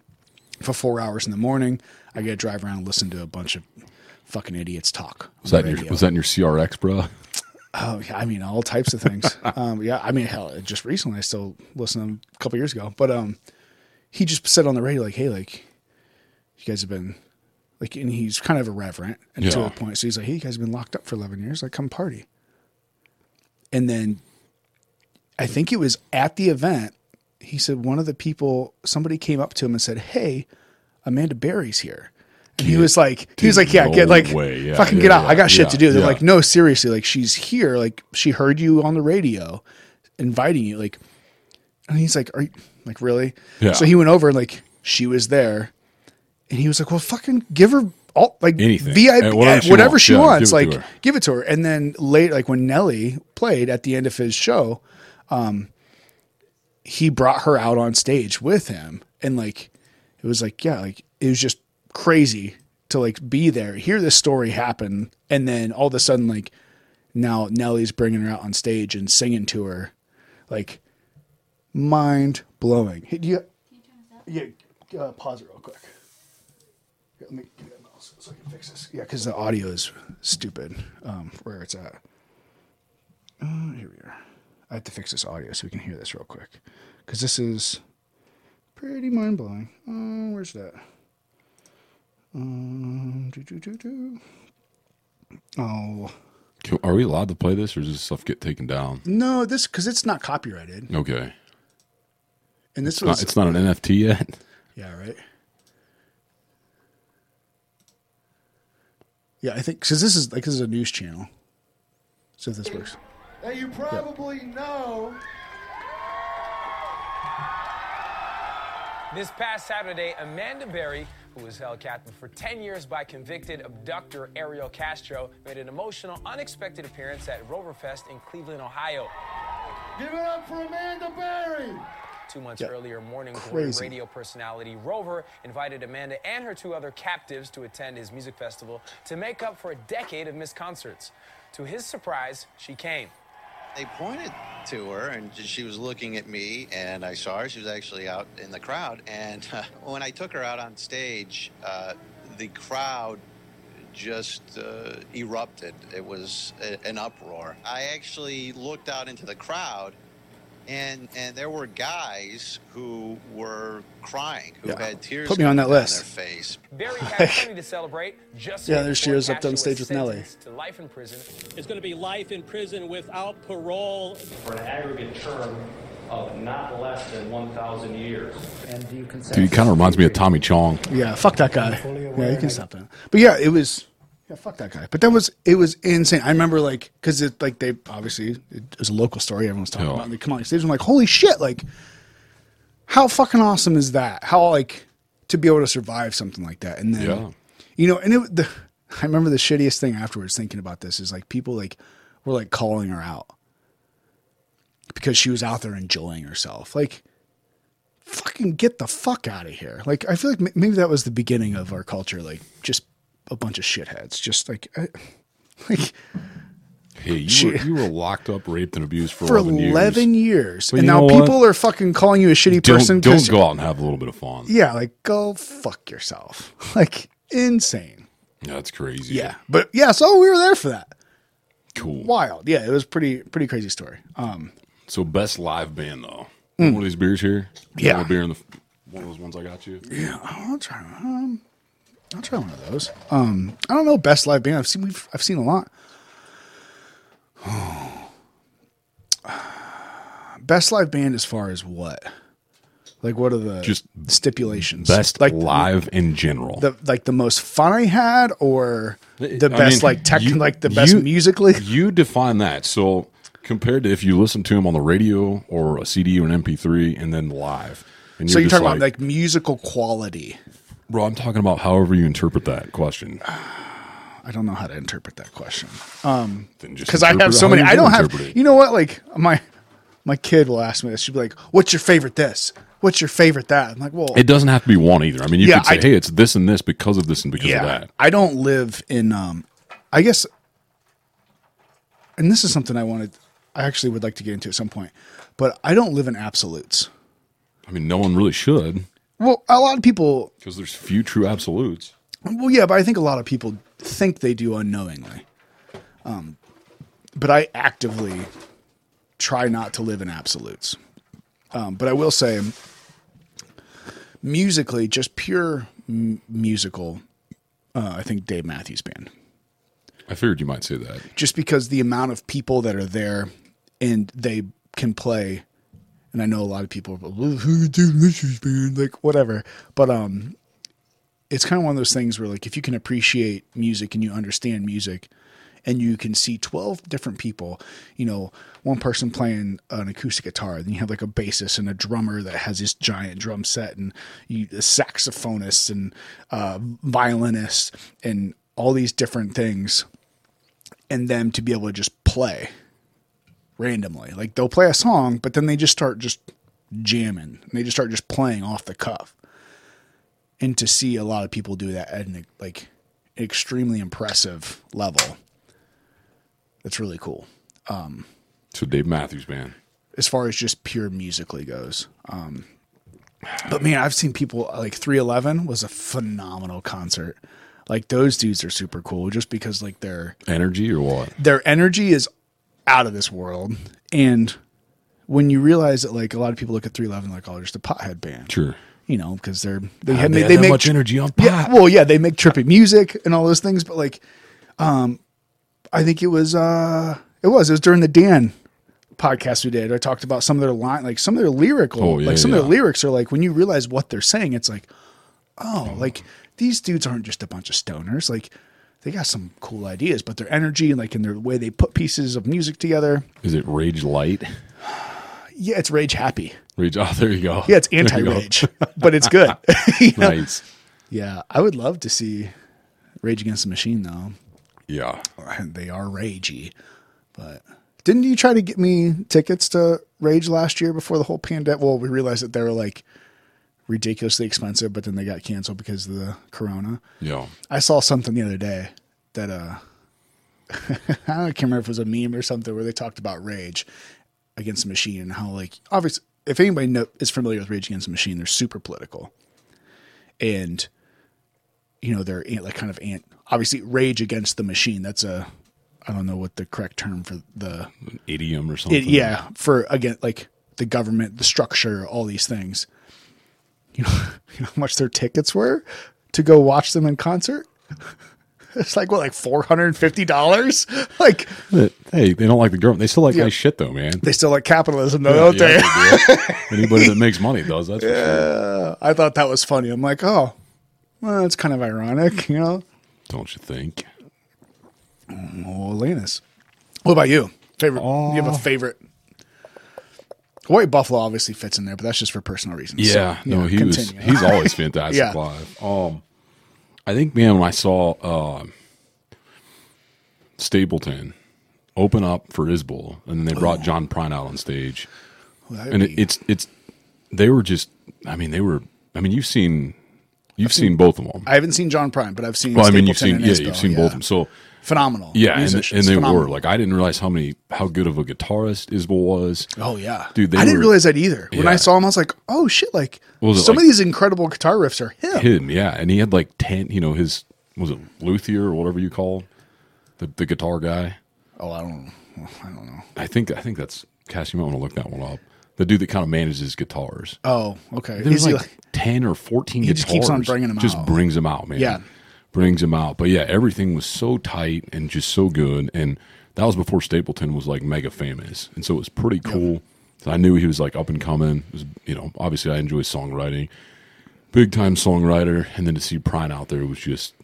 for four hours in the morning, I get to drive around and listen to a bunch of fucking idiots talk. Was that in your, was that in your CRX, bro? Oh, yeah, I mean, all types of things. <laughs> um, yeah, I mean, hell, just recently, I still listened to him a couple years ago, but um, he just said on the radio, like, "Hey, like, you guys have been like," and he's kind of irreverent and to a point. So he's like, "Hey, you guys have been locked up for eleven years. Like, come party." And then, I think it was at the event. He said one of the people, somebody came up to him and said, "Hey, Amanda Berry's here." And he was like, he was like, yeah, get like. Yeah, fucking yeah, get out. yeah, I got shit to do. They're like, no, seriously, like she's here. Like she heard you on the radio, inviting you. Like, and he's like, are you like really? Yeah. So he went over and like she was there, and he was like, well, fucking give her all like Anything. VIP, whatever she whatever wants. she wants. give like give it to her. And then late, like when Nelly played at the end of his show, um, he brought her out on stage with him, and like it was like yeah, like it was just crazy to like be there, hear this story happen, and then all of a sudden like now Nelly's bringing her out on stage and singing to her, like mind blowing. Hey, do you, yeah, uh, pause it real quick. Here, let me give you that mouse so I can fix this. Yeah, because the audio is stupid um, where it's at. Uh, here we are. I have to fix this audio so we can hear this real quick because this is pretty mind blowing. Uh, where's that? Um, do, do, do, do. Oh Can- Are we allowed to play this, or does this stuff get taken down? no, this because it's not copyrighted, Okay. and this It's was not, it's not an NFT yet. <laughs> yeah right. Yeah, I think because this is like this is a news channel, so if this works. that you probably know. This past Saturday, Amanda Berry, who was held captive for 10 years by convicted abductor Ariel Castro, made an emotional, unexpected appearance at Roverfest in Cleveland, Ohio. Give it up for Amanda Berry. Two months Yeah. earlier, morning glory radio personality Rover invited Amanda and her two other captives to attend his music festival to make up for a decade of missed concerts. To his surprise, she came. They pointed to her, and she was looking at me, and I saw her. She was actually out in the crowd. And uh, <laughs> when I took her out on stage, uh, the crowd just uh, erupted. It was a, an uproar. I actually looked out into the crowd, and and there were guys who were crying, who Yeah. had tears Put me on that list. their face. Berry had plenty to celebrate. Just Yeah, days there she is up on stage with Nelly. To life in prison. is going to be life in prison without parole. for an aggregate term of not less than 1,000 years. And do you consent? Dude, he kind of reminds me of Tommy Chong. Yeah, fuck that guy. Yeah, you can stop that. But yeah, it was. Yeah, fuck that guy. But that was it was insane. I remember like because it like they obviously it was a local story everyone's talking Yeah. about. And they come on stage. I'm like, holy shit! Like, how fucking awesome is that? How like to be able to survive something like that, and then Yeah. you know, and it. The, <laughs> I remember the shittiest thing afterwards thinking about this is like people like were like calling her out because she was out there enjoying herself. Like, fucking get the fuck out of here. Like, I feel like m- maybe that was the beginning of our culture. Like, just a bunch of shitheads. Just like, I, <laughs> like Hey, you, She- were, you were locked up, raped, and abused for, for 11 years. 11 years. But and now know what? people are fucking calling you a shitty Don't, person. don't go out and have a little bit of fun. Yeah, like, go fuck yourself. <laughs> Like, insane. Yeah, that's crazy. Yeah. But yeah, so we were there for that. Cool. Wild. Yeah, it was pretty, pretty crazy story. Um, So best live band though. One of these beers here. Mm. Yeah. Beer in the one of those ones I got you. Yeah, I'll try. Um, I'll try one of those. Um, I don't know best live band. I've seen. We've, I've seen a lot. <sighs> best live band as far as what? Like, what are the Just stipulations? Best like live in general. The like the most fun I had, or the I best mean, like tech, you- like the best you- musically. <laughs> You define that. So compared to if you listen to them on the radio or a CD or an MP3 and then live. And So you're just talking about like musical quality. Bro, I'm talking about however you interpret that question. <sighs> I don't know how to interpret that question. Um, Then just because I have so many. I do don't have. it. You know what? Like my my kid will ask me this. She'll be like, "What's your favorite this? What's your favorite that?" I'm like, "Well, It doesn't have to be one either. I mean, you Yeah, could say, I- "Hey, it's this and this because of this and because of that." I don't live in. Um, I guess, and this is something I wanted. I actually would like to get into at some point, but I don't live in absolutes. I mean, no one really should Well, a lot of people. because there's few true absolutes. Well, yeah, but I think a lot of people think they do unknowingly. Um, but I actively try not to live in absolutes. Um, but I will say, musically, just pure m- musical, uh, I think Dave Matthews Band. I figured you might say that. Just because the amount of people that are there and they can play, and I know a lot of people are like, "Well, who Dave Matthews Band, like whatever. But um, it's kind of one of those things where like if you can appreciate music and you understand music and you can see 12 different people you know one person playing an acoustic guitar then you have like a bassist and a drummer that has this giant drum set and you a saxophonist and uh, violinist and all these different things and them to be able to just play randomly. Like they'll play a song but then they just start just jamming. And they just start just playing off the cuff. And to see a lot of people do that at an like extremely impressive level that's really cool. So Dave Matthews Band. as far as just pure musically goes um but man i've seen people like 311 was a phenomenal concert. Like those dudes are super cool just because like their Energy or what? their energy is out of this world. And when you realize that like a lot of people look at 311 like oh they're just a pothead band. Sure. you know because they're they, have, they they, make much energy on yeah pot. well yeah they make trippy music and all those things but like um i think it was uh it was it was during the dan podcast we did. I talked about some of their line like some of their lyrical Oh, yeah, like some of their lyrics are like when you realize what they're saying it's like oh like these dudes aren't just a bunch of stoners. Like they got some cool ideas but their energy and like in their way they put pieces of music together Is it Rage Light? yeah it's rage happy Rage. Oh, there you go. yeah it's <laughs> go. anti-rage but it's good <laughs> <laughs> You know? Nice. yeah i would love to see rage against the machine though Yeah. they are ragey. But didn't you try to get me tickets to Rage last year before the whole pandemic? Well, we realized that they were like ridiculously expensive, but then they got canceled because of the corona. Yeah. I saw something the other day that uh <laughs> I can't remember if it was a meme or something where they talked about Rage Against the Machine and how like obviously if anybody know, is familiar with Rage Against the Machine, they're super political. And you know, they're like kind of ant obviously Rage Against the Machine. That's a I don't know what the correct term for the An idiom or something. it, yeah, for again, like the government, the structure, all these things. You know, <laughs> you know how much their tickets were to go watch them in concert? <laughs> It's like what, like four hundred and fifty dollars? <laughs> Like hey, they don't like the government. They still like Yeah. nice shit though, man. they still like capitalism, though, Yeah, don't they? yeah, they do. Anybody that makes money does. That's for sure. Uh, I thought that was funny. I'm like, oh, well, it's kind of ironic, you know. Don't you think? Oh, Linus. What about you? Favorite? you have a favorite? White Buffalo obviously fits in there, but that's just for personal reasons. Yeah, you no, know, he continue. was. He's <laughs> always fantastic Yeah. live. Um, I think, man, when I saw uh, Stapleton open up for Isbell, and then they brought John Prine out on stage, Well, and it, it's it's they were just. I mean, they were. I mean, you've seen you've seen, both of them. I haven't seen John Prine, but I've seen. well, I mean, you've Stapleton seen yeah, you've seen yeah. both of them. So Phenomenal. yeah, and, and they phenomenal. were like I didn't realize how many how good of a guitarist Isbell was. Oh yeah, Dude, they I didn't realize that either. When I saw him, I was like, "Oh shit!" Like some like- of these incredible guitar riffs are him. him, yeah, and he had like ten. You know, his was it luthier or whatever you call the the guitar guy. Oh, I don't, I don't know. I think I think that's Cass. You might want to look that one up. The dude that kind of manages guitars. Oh, okay. There's like, like- ten or fourteen. He guitars. just keeps on bringing 'em Just out. brings them out, man. Yeah. Brings him out. But yeah, everything was so tight and just so good. And that was before Stapleton was like mega famous, and so it was pretty cool. So I knew he was like up and coming. Was, you know, obviously I enjoy songwriting, big time songwriter, and then to see Prine out there was just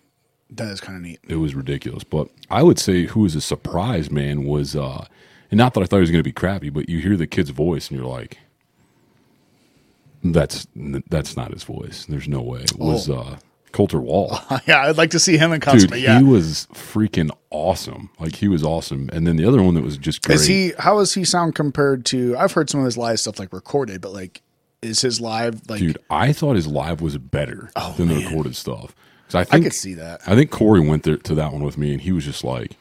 that is kind of neat. it was ridiculous. But I would say who was a surprise, man, was uh and not that I thought he was gonna be crappy, but you hear the kid's voice and you're like that's that's not his voice. There's no way. It was Oh. uh Colter Wall. <laughs> yeah, I'd like to see him in concert. Dude, yeah, he was freaking awesome. Like he was awesome. And then the other one that was just great. Is he? How does he sound compared to? I've heard some of his live stuff like recorded, but like, is his live like? Dude, I thought his live was better Oh, than the man. recorded stuff. I think I could see that. I think Corey went there to that one with me, and he was just like,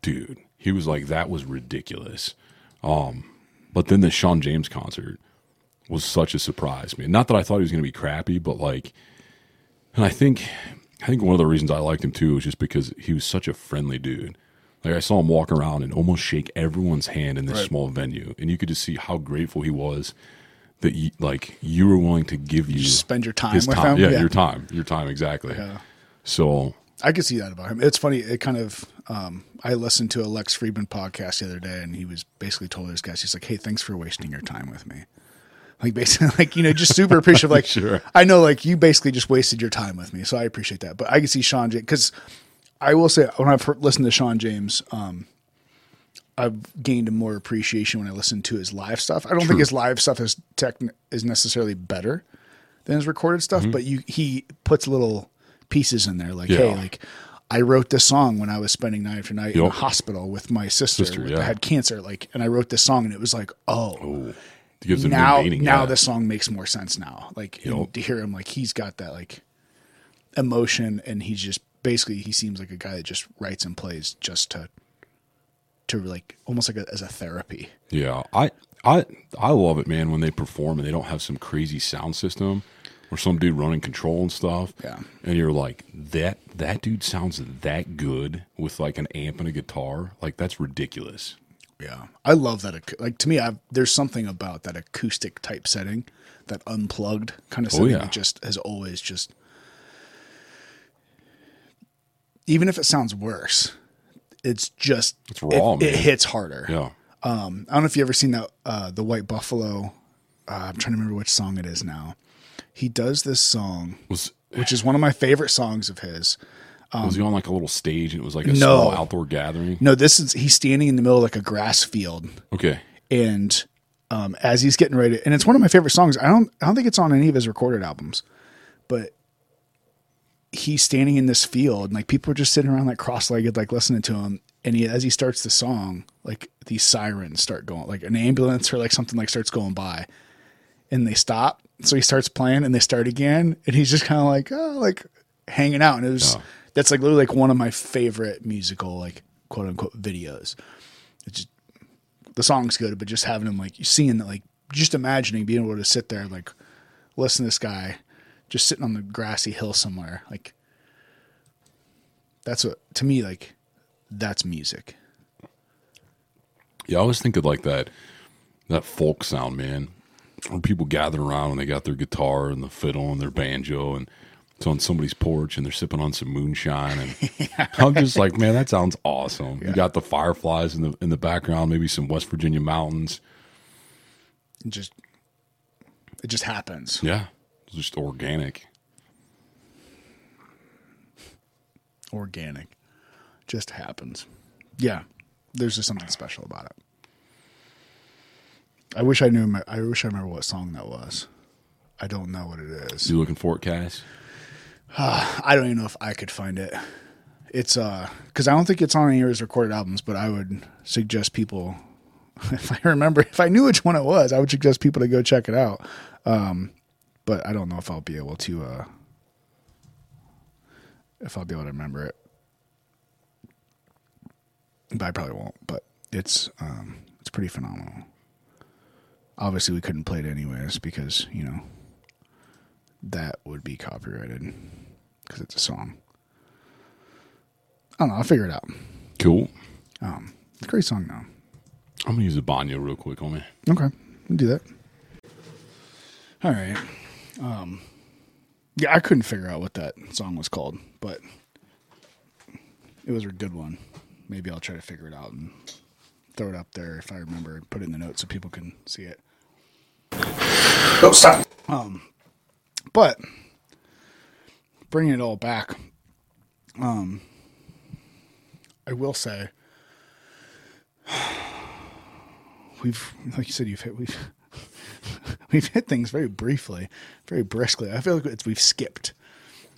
"Dude," he was like, "That was ridiculous." Um, but then the Shawn James concert was such a surprise, man. Not that I thought he was going to be crappy, but like, and I think I think one of the reasons I liked him too was just because he was such a friendly dude. Like I saw him walk around and almost shake everyone's hand in this Right. small venue, and you could just see how grateful he was that you, like you were willing to give you Just spend your time with time. him? Yeah, Yeah. your time, your time exactly. Yeah. So I could see that about him. It's funny. It kind of. Um, I listened to a Lex Fridman podcast the other day, and he was basically told this guys, he's like, "Hey, thanks for wasting your time with me." Like basically, <laughs> like you know, just super appreciative. Like, <laughs> Sure. I know, like you basically just wasted your time with me, so I appreciate that. But I can see Shawn James because I will say when I've heard, listened to Shawn James, um, I've gained a more appreciation when I listen to his live stuff. I don't True. think his live stuff is tech is necessarily better than his recorded stuff, but you he puts little pieces in there like, hey, like I wrote this song when I was spending night after night in the hospital with my sister, Sister, that yeah. had cancer, like, and I wrote this song, and it was like, oh, oh, gives it now meaning. now yeah. this song makes more sense now. Like and Yup. to hear him, like he's got that like emotion, and he's just basically he seems like a guy that just writes and plays just to to like almost like a, as a therapy. Yeah, I I I love it, man. When they perform and they don't have some crazy sound system or some dude running control and stuff. Yeah. and you're like that that dude sounds that good with like an amp and a guitar. Like that's ridiculous. Yeah, I love that. Like to me, I've, there's something about that acoustic type setting, that unplugged kind of Oh, setting. yeah. that just has always just, even if it sounds worse, it's just It's raw, It, it hits harder. Yeah, Um, I don't know if you ever seen that uh, the White Buffalo. Uh, I'm trying to remember which song it is now. He does this song, was which is one of my favorite songs of his. Was he on like a little stage and it was like a no. small outdoor gathering? No, this is he's standing in the middle of like a grass field, Okay, and um, as he's getting ready, and it's one of my favorite songs. I don't, I don't think it's on any of his recorded albums, but he's standing in this field, and like people are just sitting around like cross-legged, like listening to him. And he, as he starts the song, like these sirens start going, like an ambulance or like something like starts going by, and they stop. So he starts playing, and they start again, and he's just kind of like, oh, like hanging out. And it was Yeah. That's like literally like one of my favorite musical like quote unquote videos. It's just the song's good, but just having him like seeing that like just imagining being able to sit there like listen to this guy just sitting on the grassy hill somewhere like that's what to me like that's music. yeah. I always think of like that that folk sound, man. When people gather around and they got their guitar and the fiddle and their banjo and it's on somebody's porch and they're sipping on some moonshine and <laughs> I'm just like, man, that sounds awesome. You got the fireflies in the in the background, maybe some West Virginia mountains. It just it just happens. Yeah. It's just organic. Organic. Just happens. Yeah. There's just something special about it. I wish I knew I wish I remember what song that was. I don't know what it is. You looking for it, Cass? <sighs> I don't even know if I could find it. It's uh because I don't think it's on any of his recorded albums, but I would suggest people <laughs> if I remember if I knew which one it was, I would suggest people to go check it out. Um but I don't know if I'll be able to uh if I'll be able to remember it. But I probably won't, but it's um it's pretty phenomenal. Obviously we couldn't play it anyways because, you know, that would be copyrighted because it's a song. I don't know. I'll figure it out. Cool. Um, it's a great song though. I'm gonna use a banjo real quick on me. Okay, we'll do that. All right. Um, yeah, I couldn't figure out what that song was called, but it was a good one. Maybe I'll try to figure it out and throw it up there if I remember. And put it in the notes so people can see it. Oh, stop. Um, but bringing it all back, um, I will say <sighs> we've, like you said, you've hit we've <laughs> we've hit things very briefly, very briskly. I feel like we've skipped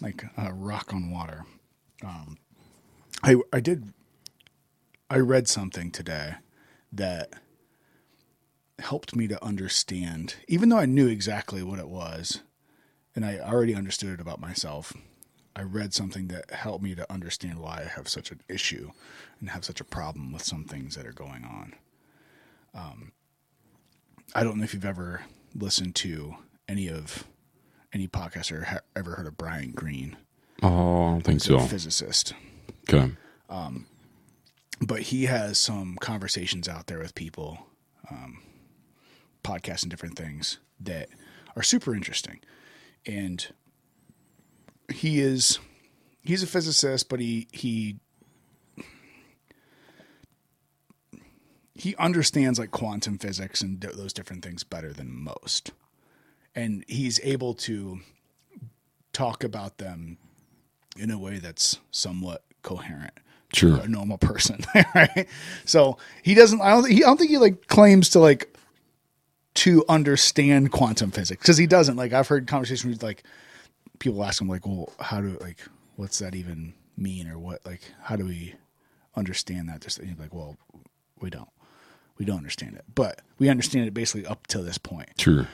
like a rock on water. Um, I I did I read something today that helped me to understand, even though I knew exactly what it was, and I already understood it about myself. I read something that helped me to understand why I have such an issue and have such a problem with some things that are going on. Um, I don't know if you've ever listened to any of any podcast or ha- ever heard of Brian Greene. Oh, I don't think so. physicist Okay. Um, but he has some conversations out there with people, um, podcasts and different things that are super interesting. And he is he's a physicist, but he he he understands like quantum physics and th- those different things better than most. And he's able to talk about them in a way that's somewhat coherent Sure. a normal person, <laughs> right? So he doesn't. I don't. He, I don't think he like claims to like to understand quantum physics because he doesn't. Like I've heard conversations with like people ask him like, "Well, how do like what's that even mean or what like how do we understand that?" Just he's like, "Well, we don't. We don't understand it, but we understand it basically up to this point." Sure.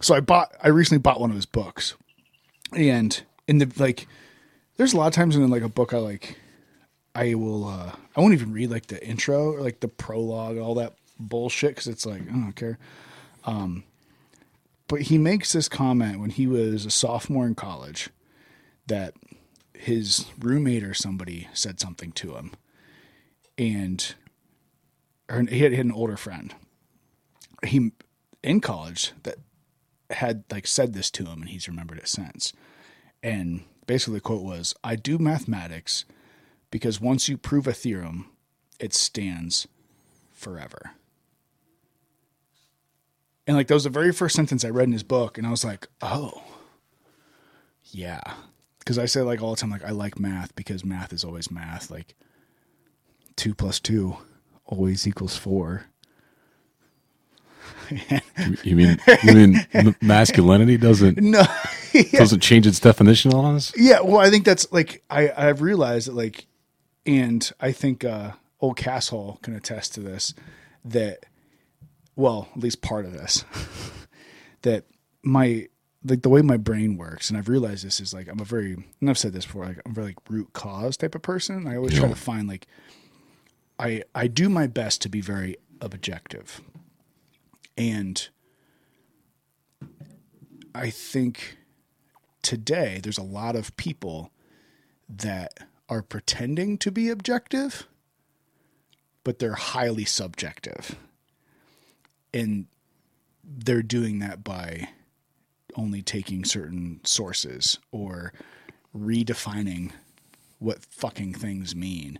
so I bought I recently bought one of his books. And in the like there's a lot of times in like a book I like I will uh I won't even read like the intro or like the prologue all that bullshit cuz it's like I don't care. Um but he makes this comment when he was a sophomore in college that his roommate or somebody said something to him and he had, he had an older friend he in college that had like said this to him and he's remembered it since. And basically the quote was, I do mathematics because once you prove a theorem, it stands forever. And like that was the very first sentence I read in his book, and I was like, oh, yeah. Because I say like all the time, like I like math because math is always math. Like two plus two always equals four. You mean you mean <laughs> masculinity doesn't No, <laughs> doesn't change its definition on us? Yeah, well, I think that's like I I've realized that like, and I think uh, old Casshole can attest to this that, well, at least part of this <laughs> that my like the way my brain works, and I've realized this is like I'm a very and I've said this before like I'm a very like root cause type of person. I always try to find like I I do my best to be very objective, and I think today there's a lot of people that are pretending to be objective, but they're highly subjective. And they're doing that by only taking certain sources or redefining what fucking things mean.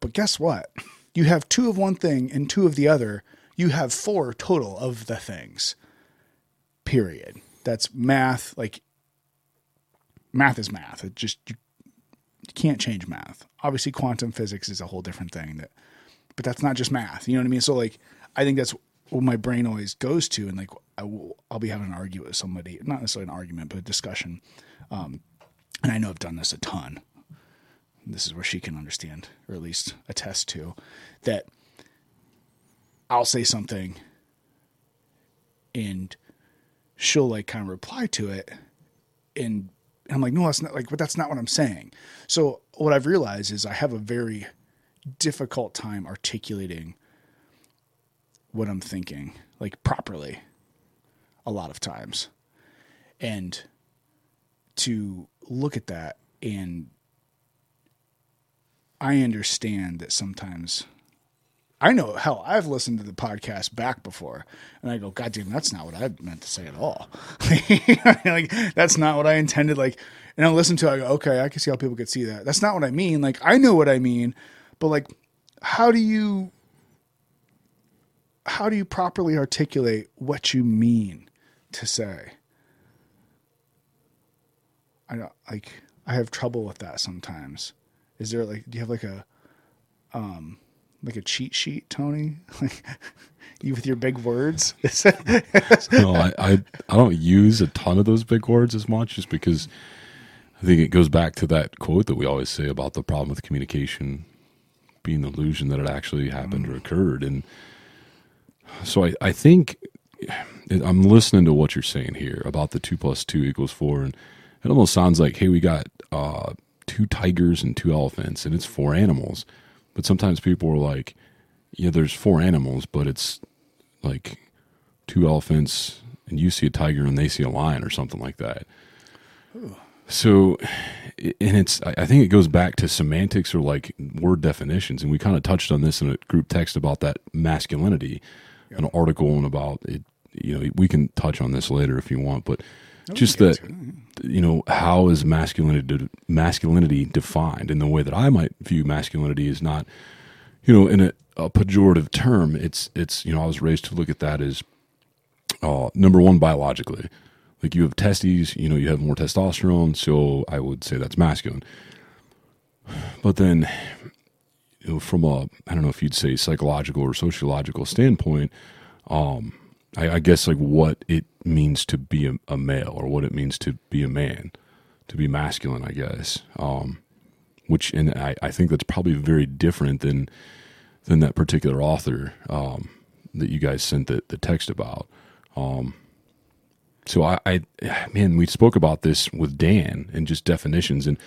But guess what? You have two of one thing and two of the other. You have four total of the things. Period. That's math. Like, math is math. It just, you, you can't change math. Obviously, quantum physics is a whole different thing. That, but that's not just math. You know what I mean? So, like, I think that's what my brain always goes to. And, like, I will, I'll be having an argument with somebody, not necessarily an argument, but a discussion. Um, and I know I've done this a ton this is where she can understand, or at least attest to, that I'll say something and she'll like kind of reply to it. And, and I'm like, no, that's not like, but that's not what I'm saying. So what I've realized is I have a very difficult time articulating what I'm thinking, like properly, a lot of times. And to look at that and I understand that sometimes I know hell, I've listened to the podcast back before and I go, God damn, that's not what I meant to say at all. <laughs> like that's not what I intended. Like and I listen to it, I go, okay, I can see how people could see that. That's not what I mean. Like I know what I mean, but like how do you how do you properly articulate what you mean to say? I don't like I have trouble with that sometimes. Is there like do you have like a um like a cheat sheet, Tony? <laughs> Like <laughs> you with your big words? <laughs> no, I, I I don't use a ton of those big words as much just because I think it goes back to that quote that we always say about the problem with communication being the illusion that it actually happened or occurred. And so I, I think I'm listening to what you're saying here about the two plus two equals four. And it almost sounds like, hey, we got uh, two tigers and two elephants, and it's four animals. But sometimes people are like, yeah, there's four animals, but it's like two elephants, and you see a tiger and they see a lion or something like that. So, and it's, I think it goes back to semantics or like word definitions. And we kind of touched on this in a group text about that masculinity, an article and about it. You know, we can touch on this later if you want, but just that, you know, how is masculinity, masculinity defined in the way that I might view masculinity is not, you know, in a, a pejorative term. It's, it's, you know, I was raised to look at that as, uh, number one, biologically like you have testes, you know, you have more testosterone, so I would say that's masculine. But then, you know, from a I don't know if you'd say psychological or sociological standpoint, um, I, I guess like what it means to be a, a, male or what it means to be a man, to be masculine, I guess. Um, which and I, I think that's probably very different than than that particular author um, that you guys sent the, the text about. Um, so I, I, man, we spoke about this with Dan and just definitions, and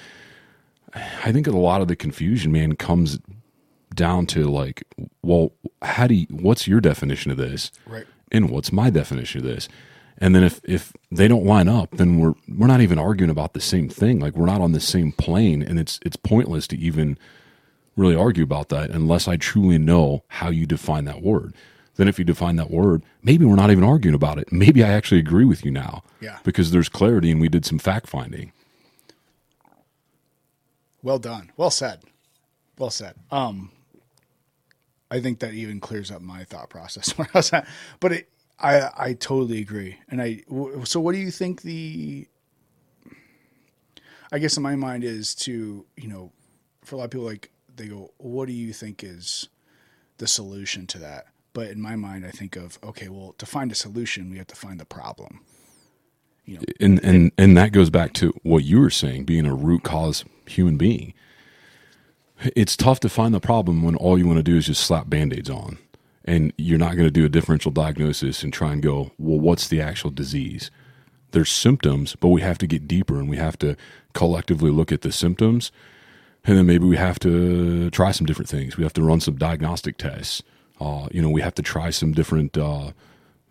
I think a lot of the confusion, man, comes down to like, well, how do you, what's your definition of this, right? And what's my definition of this? And then if if they don't line up, then we're we're not even arguing about the same thing. Like we're not on the same plane, and it's it's pointless to even really argue about that unless I truly know how you define that word then if you define that word, maybe we're not even arguing about it. Maybe I actually agree with you now. Yeah. Because there's clarity and we did some fact finding. Well done. Well said. Well said. Um I think that even clears up my thought process <laughs> where I was at. But it, I I totally agree. And I so what do you think the I guess in my mind is to, you know, for a lot of people like they go, what do you think is the solution to that? But in my mind, I think of okay, well, to find a solution, we have to find the problem. You know, and and and that goes back to what you were saying, being a root cause human being. It's tough to find the problem when all you want to do is just slap band-aids on, and you're not going to do a differential diagnosis and try and go, well, what's the actual disease? There's symptoms, but we have to get deeper and we have to collectively look at the symptoms, and then maybe we have to try some different things. We have to run some diagnostic tests uh, you know, we have to try some different uh,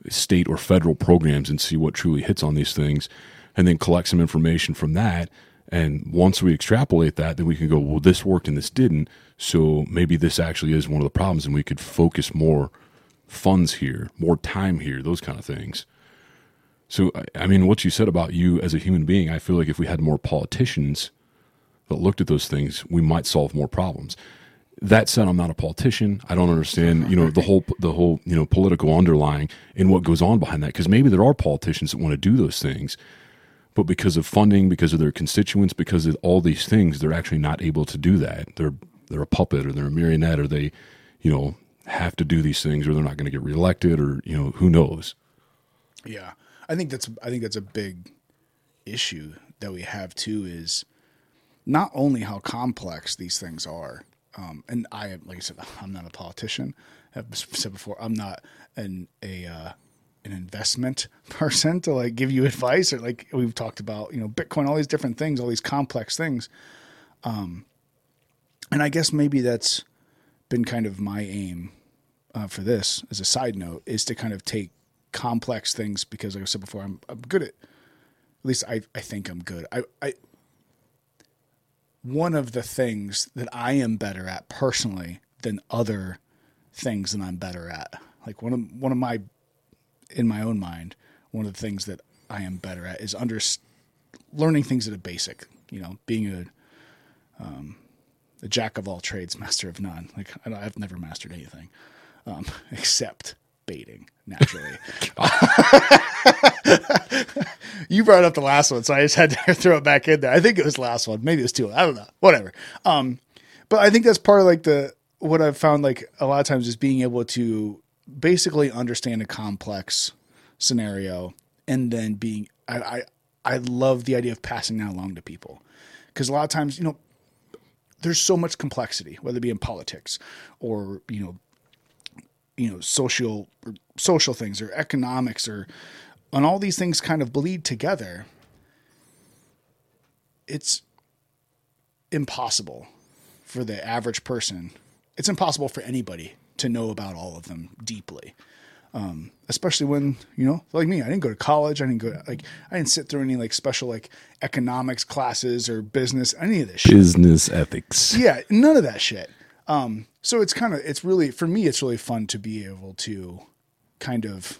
state or federal programs and see what truly hits on these things, and then collect some information from that. And once we extrapolate that, then we can go, well, this worked and this didn't. So maybe this actually is one of the problems, and we could focus more funds here, more time here, those kind of things. So, I- mean, what you said about you as a human being, I feel like if we had more politicians that looked at those things, we might solve more problems. That said, I'm not a politician. I don't understand, you know, the whole the whole you know political underlying and what goes on behind that. Because maybe there are politicians that want to do those things, but because of funding, because of their constituents, because of all these things, they're actually not able to do that. They're they're a puppet or they're a marionette or they, you know, have to do these things or they're not going to get reelected or you know who knows. Yeah, I think that's I think that's a big issue that we have too. Is not only how complex these things are, um, and I like I said, <laughs> I'm not a politician. I've said before, I'm not an a uh, an investment <laughs> person to like give you advice or like we've talked about, you know, Bitcoin, all these different things, all these complex things. Um, and I guess maybe that's been kind of my aim uh, for this as a side note is to kind of take complex things because like I said before, I'm, I'm good at, at least I, I think I'm good. I, I, one of the things that I am better at personally than other things that I'm better at, like one of, one of my, in my own mind, one of the things that I am better at is under learning things at a basic, you know, being a, um, a jack of all trades, <laughs> master of none. Like I have never mastered anything um, <laughs> except baiting naturally. <laughs> you brought up the last one, so I just had to throw it back in there. I think it was the last one. Maybe it was two. I don't know. Whatever. Um, but I think that's part of like the what I've found like a lot of times is being able to basically understand a complex scenario and then being I I, I love the idea of passing that along to people because a lot of times you know there's so much complexity, whether it be in politics or you know, you know, social social things or economics or, and all these things kind of bleed together. It's impossible for the average person. It's impossible for anybody to know about all of them deeply. Um, especially when you know, like me, I didn't go to college. I didn't go like I didn't sit through any like special like economics classes or business, any of this shit. Business ethics. Yeah, none of that shit. Um, so it's kind of it's really for me it's really fun to be able to kind of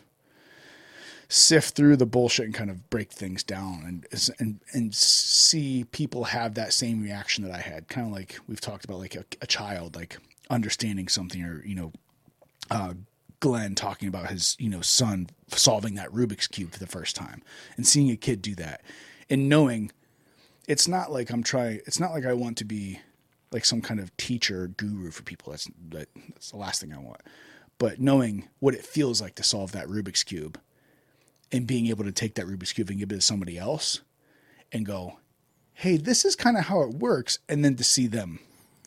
sift through the bullshit and kind of break things down and and and see people have that same reaction that I had. Kind of like we've talked about like a, a child like understanding something or you know uh, Glenn talking about his, you know, son solving that Rubik's cube for the first time and seeing a kid do that and knowing it's not like I'm trying it's not like I want to be like some kind of teacher guru for people. That's that, that's the last thing I want. But knowing what it feels like to solve that Rubik's cube and being able to take that Rubik's cube and give it to somebody else and go, "Hey, this is kind of how it works," and then to see them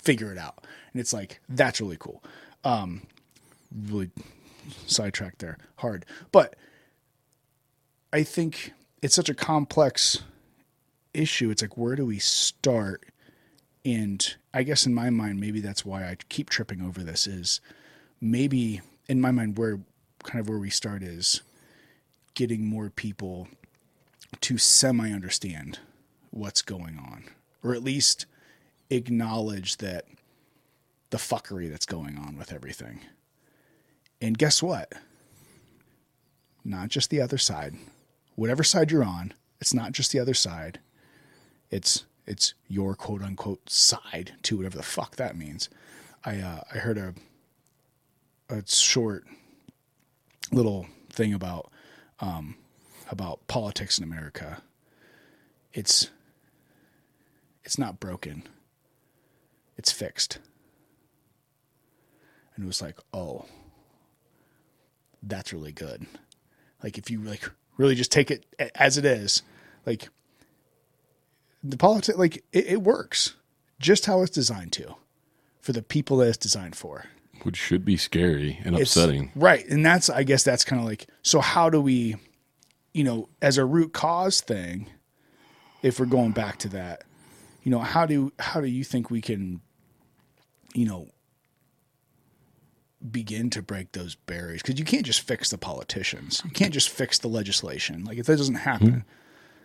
figure it out. And it's like that's really cool. Um really sidetracked there hard. But I think it's such a complex issue. It's like, where do we start? And I guess in my mind, maybe that's why I keep tripping over this is maybe in my mind, where kind of where we start is getting more people to semi understand what's going on, or at least acknowledge that the fuckery that's going on with everything. And guess what? Not just the other side. Whatever side you're on, it's not just the other side. It's it's your quote unquote side to whatever the fuck that means. I uh, I heard a a short little thing about um, about politics in America. It's it's not broken. It's fixed. And it was like, oh, that's really good. Like if you like really just take it as it is, like the politics, like it, it works just how it's designed to, for the people that it's designed for. Which should be scary and It's- upsetting. right? And that's I guess that's kind of like so. How do we, you know, as a root cause thing, if we're going back to that, you know, how do how do you think we can, you know, begin to break those barriers? Because you can't just fix the politicians. You can't just fix the legislation. Like if that doesn't happen, hmm.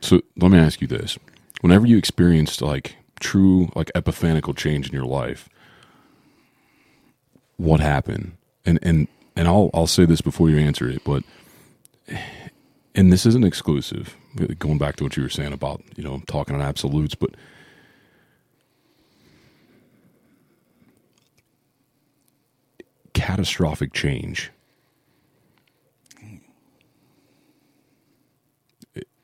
So let me ask you this: Whenever you experienced like true like epiphanical change in your life, what happened? And and and I'll I'll say this before you answer it, but and this isn't exclusive. Going back to what you were saying about you know talking on absolutes, but catastrophic change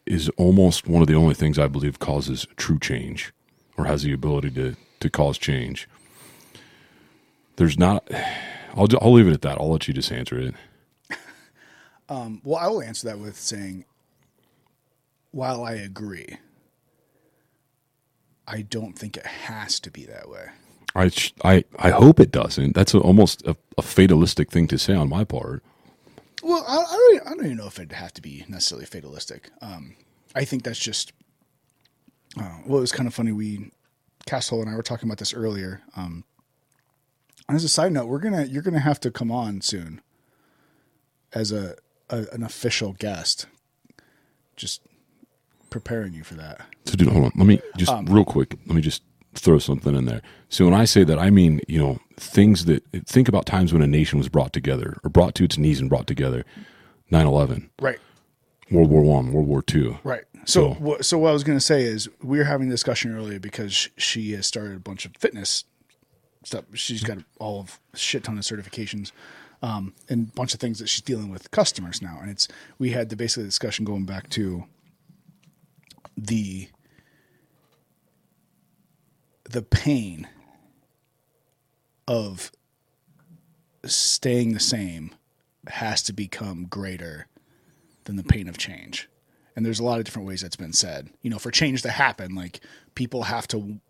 is almost one of the only things I believe causes true change or has the ability to to cause change. There's not. I'll I'll leave it at that. I'll let you just answer it. <laughs> Um, well, I will answer that with saying, while I agree, I don't think it has to be that way. I I I hope it doesn't. That's a, almost a, a fatalistic thing to say on my part. Well, I, I don't. I don't even know if it'd have to be necessarily fatalistic. Um, I think that's just. Uh, well, it was kind of funny. We, Castle and I were talking about this earlier. Um, and as a side note, we're gonna you're gonna have to come on soon. As a, a an official guest, just preparing you for that. So, dude, hold on. Let me just real quick. Let me just throw something in there. So, when I say that, I mean you know things that think about times when a nation was brought together or brought to its knees and brought together. 9-11, Right. World War One, World War Two. Right. So, So- so what I was going to say is we were having a discussion earlier because she has started a bunch of fitness stuff. She's got all of shit ton of certifications, um, and a bunch of things that she's dealing with customers now. And it's we had the basically discussion going back to the the pain of staying the same has to become greater than the pain of change. And there's a lot of different ways that's been said. You know, for change to happen, like people have to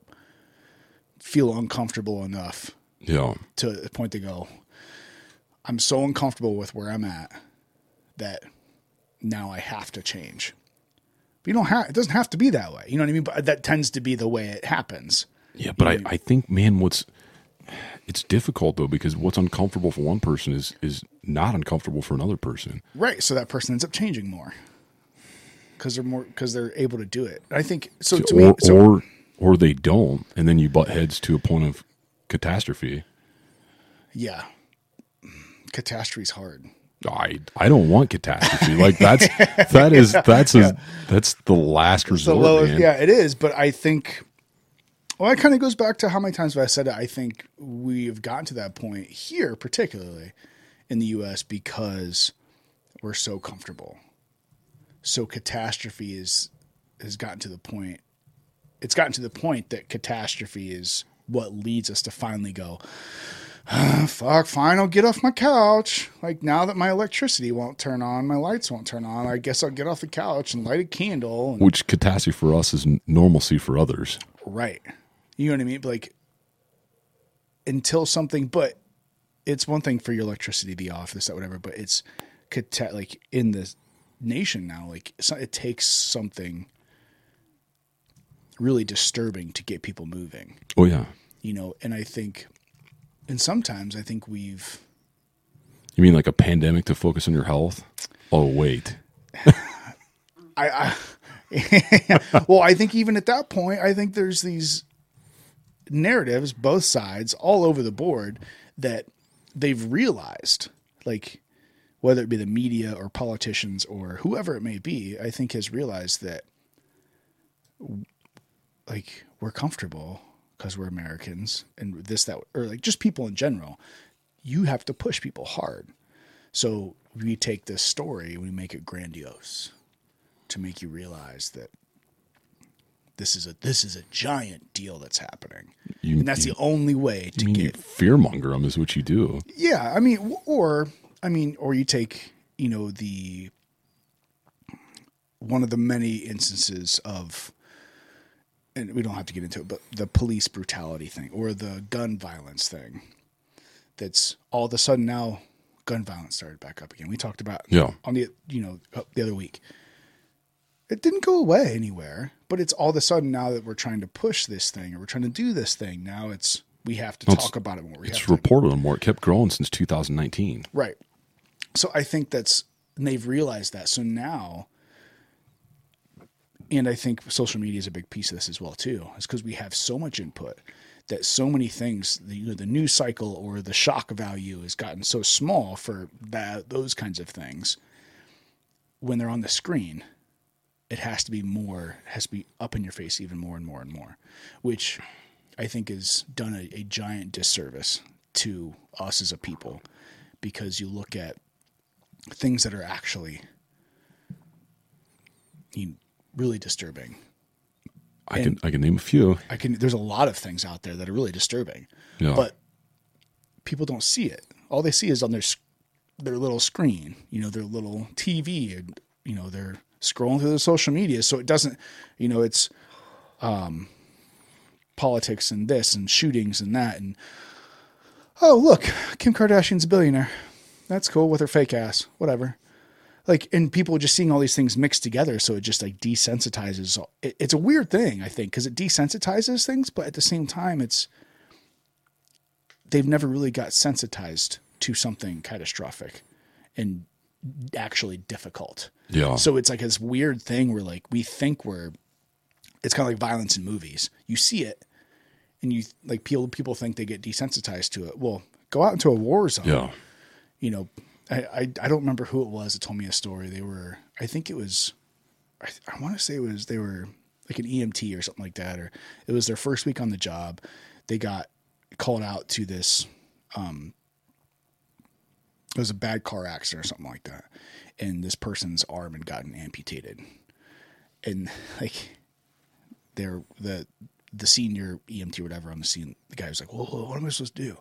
feel uncomfortable enough Yeah. to the point to go, I'm so uncomfortable with where I'm at that now I have to change. But you don't have it doesn't have to be that way. You know what I mean? But that tends to be the way it happens. Yeah, but I, I think man, what's it's difficult though because what's uncomfortable for one person is is not uncomfortable for another person. Right. So that person ends up changing more. Because they're more because they're able to do it. I think so to or me so, or or they don't, and then you butt heads to a point of catastrophe. yeah. Catastrophe's hard. I I don't want catastrophe. like that's that is <laughs> that's a, that's the last the resort. lowest, yeah, it is. But I think, well, it kind of goes back to how many times have I said it. I think we've gotten to that point here, particularly in the U.S., because we're so comfortable. So catastrophe is has gotten to the point. It's gotten to the point that catastrophe is what leads us to finally go. "Ah, fuck, fine, I'll get off my couch. Like now that my electricity won't turn on, my lights won't turn on. I guess I'll get off the couch and light a candle. And, Which catastrophe for us is normalcy for others. Right. You know what I mean? Like until something, but it's one thing for your electricity to be off, this, that, whatever, but it's like in the nation now, like it takes something really disturbing to get people moving, Oh yeah. you know, and I think, and sometimes I think we've, You mean like a pandemic to focus on your health? Oh wait. <laughs> I, I <laughs> well, I think even at that point, I think there's these narratives, both sides, all over the board, that they've realized, like whether it be the media or politicians or whoever it may be, I think has realized that, like, we're comfortable because we're Americans and this, that, or like just people in general. You have to push people hard. So we take this story we make it grandiose to make you realize that this is a this is a giant deal that's happening, You- and that's you- the only way to you get. fearmonger them is what you do. Yeah, I mean, or I mean, or you take you know the one of the many instances of, and we don't have to get into it, but the police brutality thing or the gun violence thing. That's all of a sudden now gun violence started back up again. We talked about Yeah. on the you know the other week. It didn't go away anywhere, but it's all of a sudden now that we're trying to push this thing or we're trying to do this thing. Now it's we have to Well, talk about it more. We It's have to, reported on more. It kept growing since 2019. Right. So I think that's and they've realized that. So now and I think social media is a big piece of this as well too. Is because we have so much input that so many things, the, you know, the news cycle or the shock value has gotten so small for that those kinds of things. When they're on the screen, it has to be more, has to be up in your face even more and more and more, which I think has done a, a giant disservice to us as a people because you look at things that are actually you know, really disturbing. I And- can I can name a few. I can. There's a lot of things out there that are really disturbing, Yeah. but people don't see it. All they see is on their their little screen, you know, their little TV, and you know, they're scrolling through the social media. So it doesn't, you know, it's um, politics and this and shootings and that and oh look, Kim Kardashian's a billionaire. That's cool with her fake ass. Whatever. Like and people just seeing all these things mixed together, so it just like desensitizes. It, it's a weird thing, I think, because it desensitizes things, but at the same time, it's they've never really got sensitized to something catastrophic and actually difficult. Yeah. So it's like this weird thing where like we think we're it's kind of like violence in movies. You see it and you like people people think they get desensitized to it. Well, go out into a war zone. Yeah. You know, I, I I don't remember who it was that told me a story. They were I think it was I, I want to say it was they were like an EMT or something like that, or it was their first week on the job. They got called out to this. Um, it was a bad car accident or something like that, and this person's arm had gotten amputated, and like they're the the senior EMT or whatever on the scene. The guy was like, "Well, what am I supposed to do?"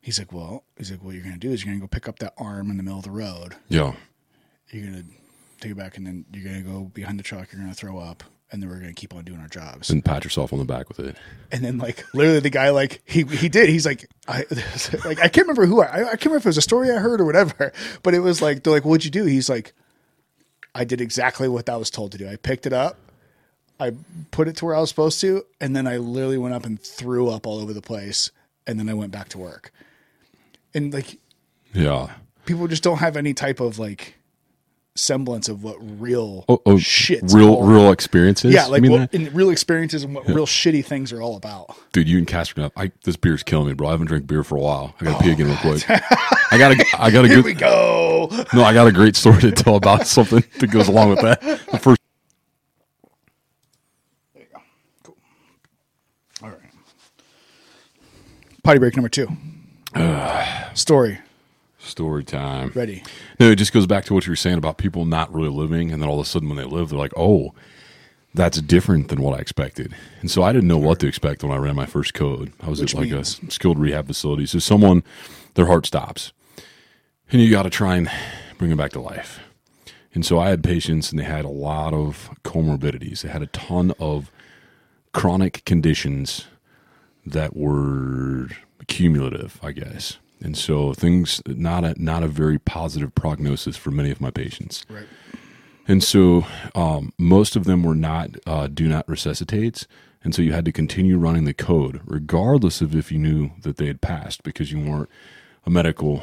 He's like, "Well, he's like, what you're gonna do is you're gonna go pick up that arm in the middle of the road, Yeah. you're gonna take it back and then you're gonna go behind the truck you're gonna throw up and then we're gonna keep on doing our jobs And pat yourself on the back with it. and then like literally the guy like he he did he's like i <laughs> like i can't remember who i i can't remember if it was a story i heard or whatever <laughs> but it was like they're like what'd you do he's like i did exactly what i was told to do i picked it up i put it to where i was supposed to and then i literally went up and threw up all over the place and then i went back to work and like Yeah. people just don't have any type of like semblance of what real Oh, oh shit real real experiences. yeah like mean what, real experiences and what real shitty things are all about dude, you and Casper, I this beer's killing me, bro. I haven't drank beer for a while. I gotta pee oh, again real quick. <laughs> I gotta, I gotta Oh, here good. we go No, I got a great story to tell about <laughs> something that goes along with that. The first, all right potty break number two <sighs> story story time. ready No, it just goes back to what you were saying about people not really living, and then all of a sudden when they live, they're like, "Oh, that's different than what I expected." And so I didn't know what to expect when I ran my first code. I was Which at like means? a skilled rehab facility. So someone, their heart stops, and you got to try and bring them back to life. And so I had patients, and they had a lot of comorbidities. They had a ton of chronic conditions that were cumulative, I guess. And so things not a not a very positive prognosis for many of my patients. right And so um, most of them were not uh, do not resuscitates. And so you had to continue running the code, regardless of if you knew that they had passed, because you weren't a medical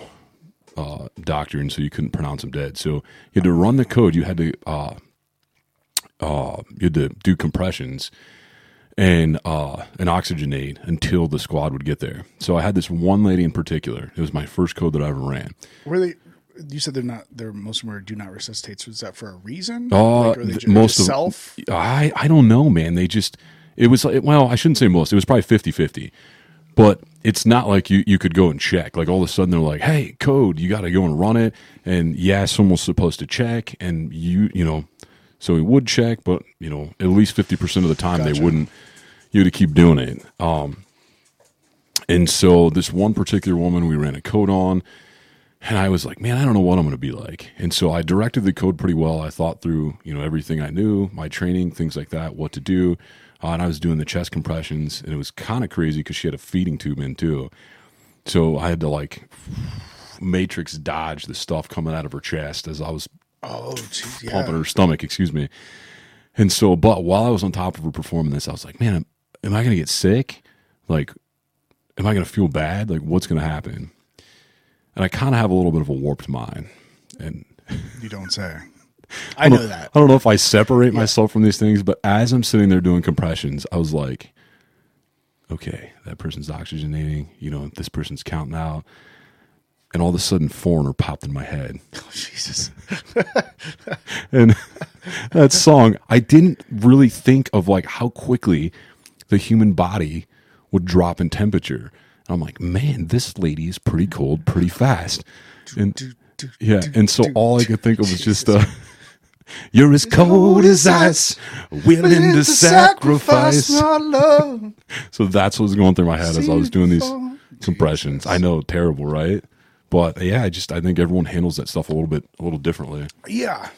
uh, doctor, and so you couldn't pronounce them dead. So you had to run the code. You had to uh, uh, you had to do compressions and uh, an aid until the squad would get there. So I had this one lady in particular. It was my first code that I ever ran. were they you said they're not they're most of them are do not resuscitates was that for a reason Uh, Like, are they th- ju- most of self I I don't know, man. They just it was like well, I shouldn't say most. It was probably 50-50. But it's not like you you could go and check. Like all of a sudden they're like, "Hey, code, you got to go and run it." And yeah, someone's supposed to check and you, you know, so he would check, but you know, at least 50% of the time Gotcha. they wouldn't you to keep doing it. Um and so this one particular woman we ran a code on and I was like, man, I don't know what I'm going to be like. And so I directed the code pretty well. I thought through, you know, everything I knew, my training, things like that, what to do. Uh, and I was doing the chest compressions, and it was kind of crazy because she had a feeding tube in too. So I had to like matrix dodge the stuff coming out of her chest as I was oh geez, yeah. pumping her stomach, excuse me. And so, but while I was on top of her performing this, I was like, man, am, I going to get sick? Like, am I going to feel bad? Like, what's going to happen? And I kind of have a little bit of a warped mind. And you don't say <laughs> i know that I don't know if I separate myself from these things, but as I'm sitting there doing compressions, I was like, okay, that person's oxygenating, you know, this person's counting out. And all of a sudden, Foreigner popped in my head. <laughs> Oh, Jesus. <laughs> and that song, I didn't really think of like how quickly the human body would drop in temperature. And I'm like, man, this lady is pretty cold, pretty fast. And yeah, and so all I could think of was just uh <laughs> You're as cold as ice, willing to sacrifice. my love. <laughs> So that's what was going through my head as I was doing these compressions. I know, terrible, right? But yeah, I just I think everyone handles that stuff a little bit a little differently. Yeah,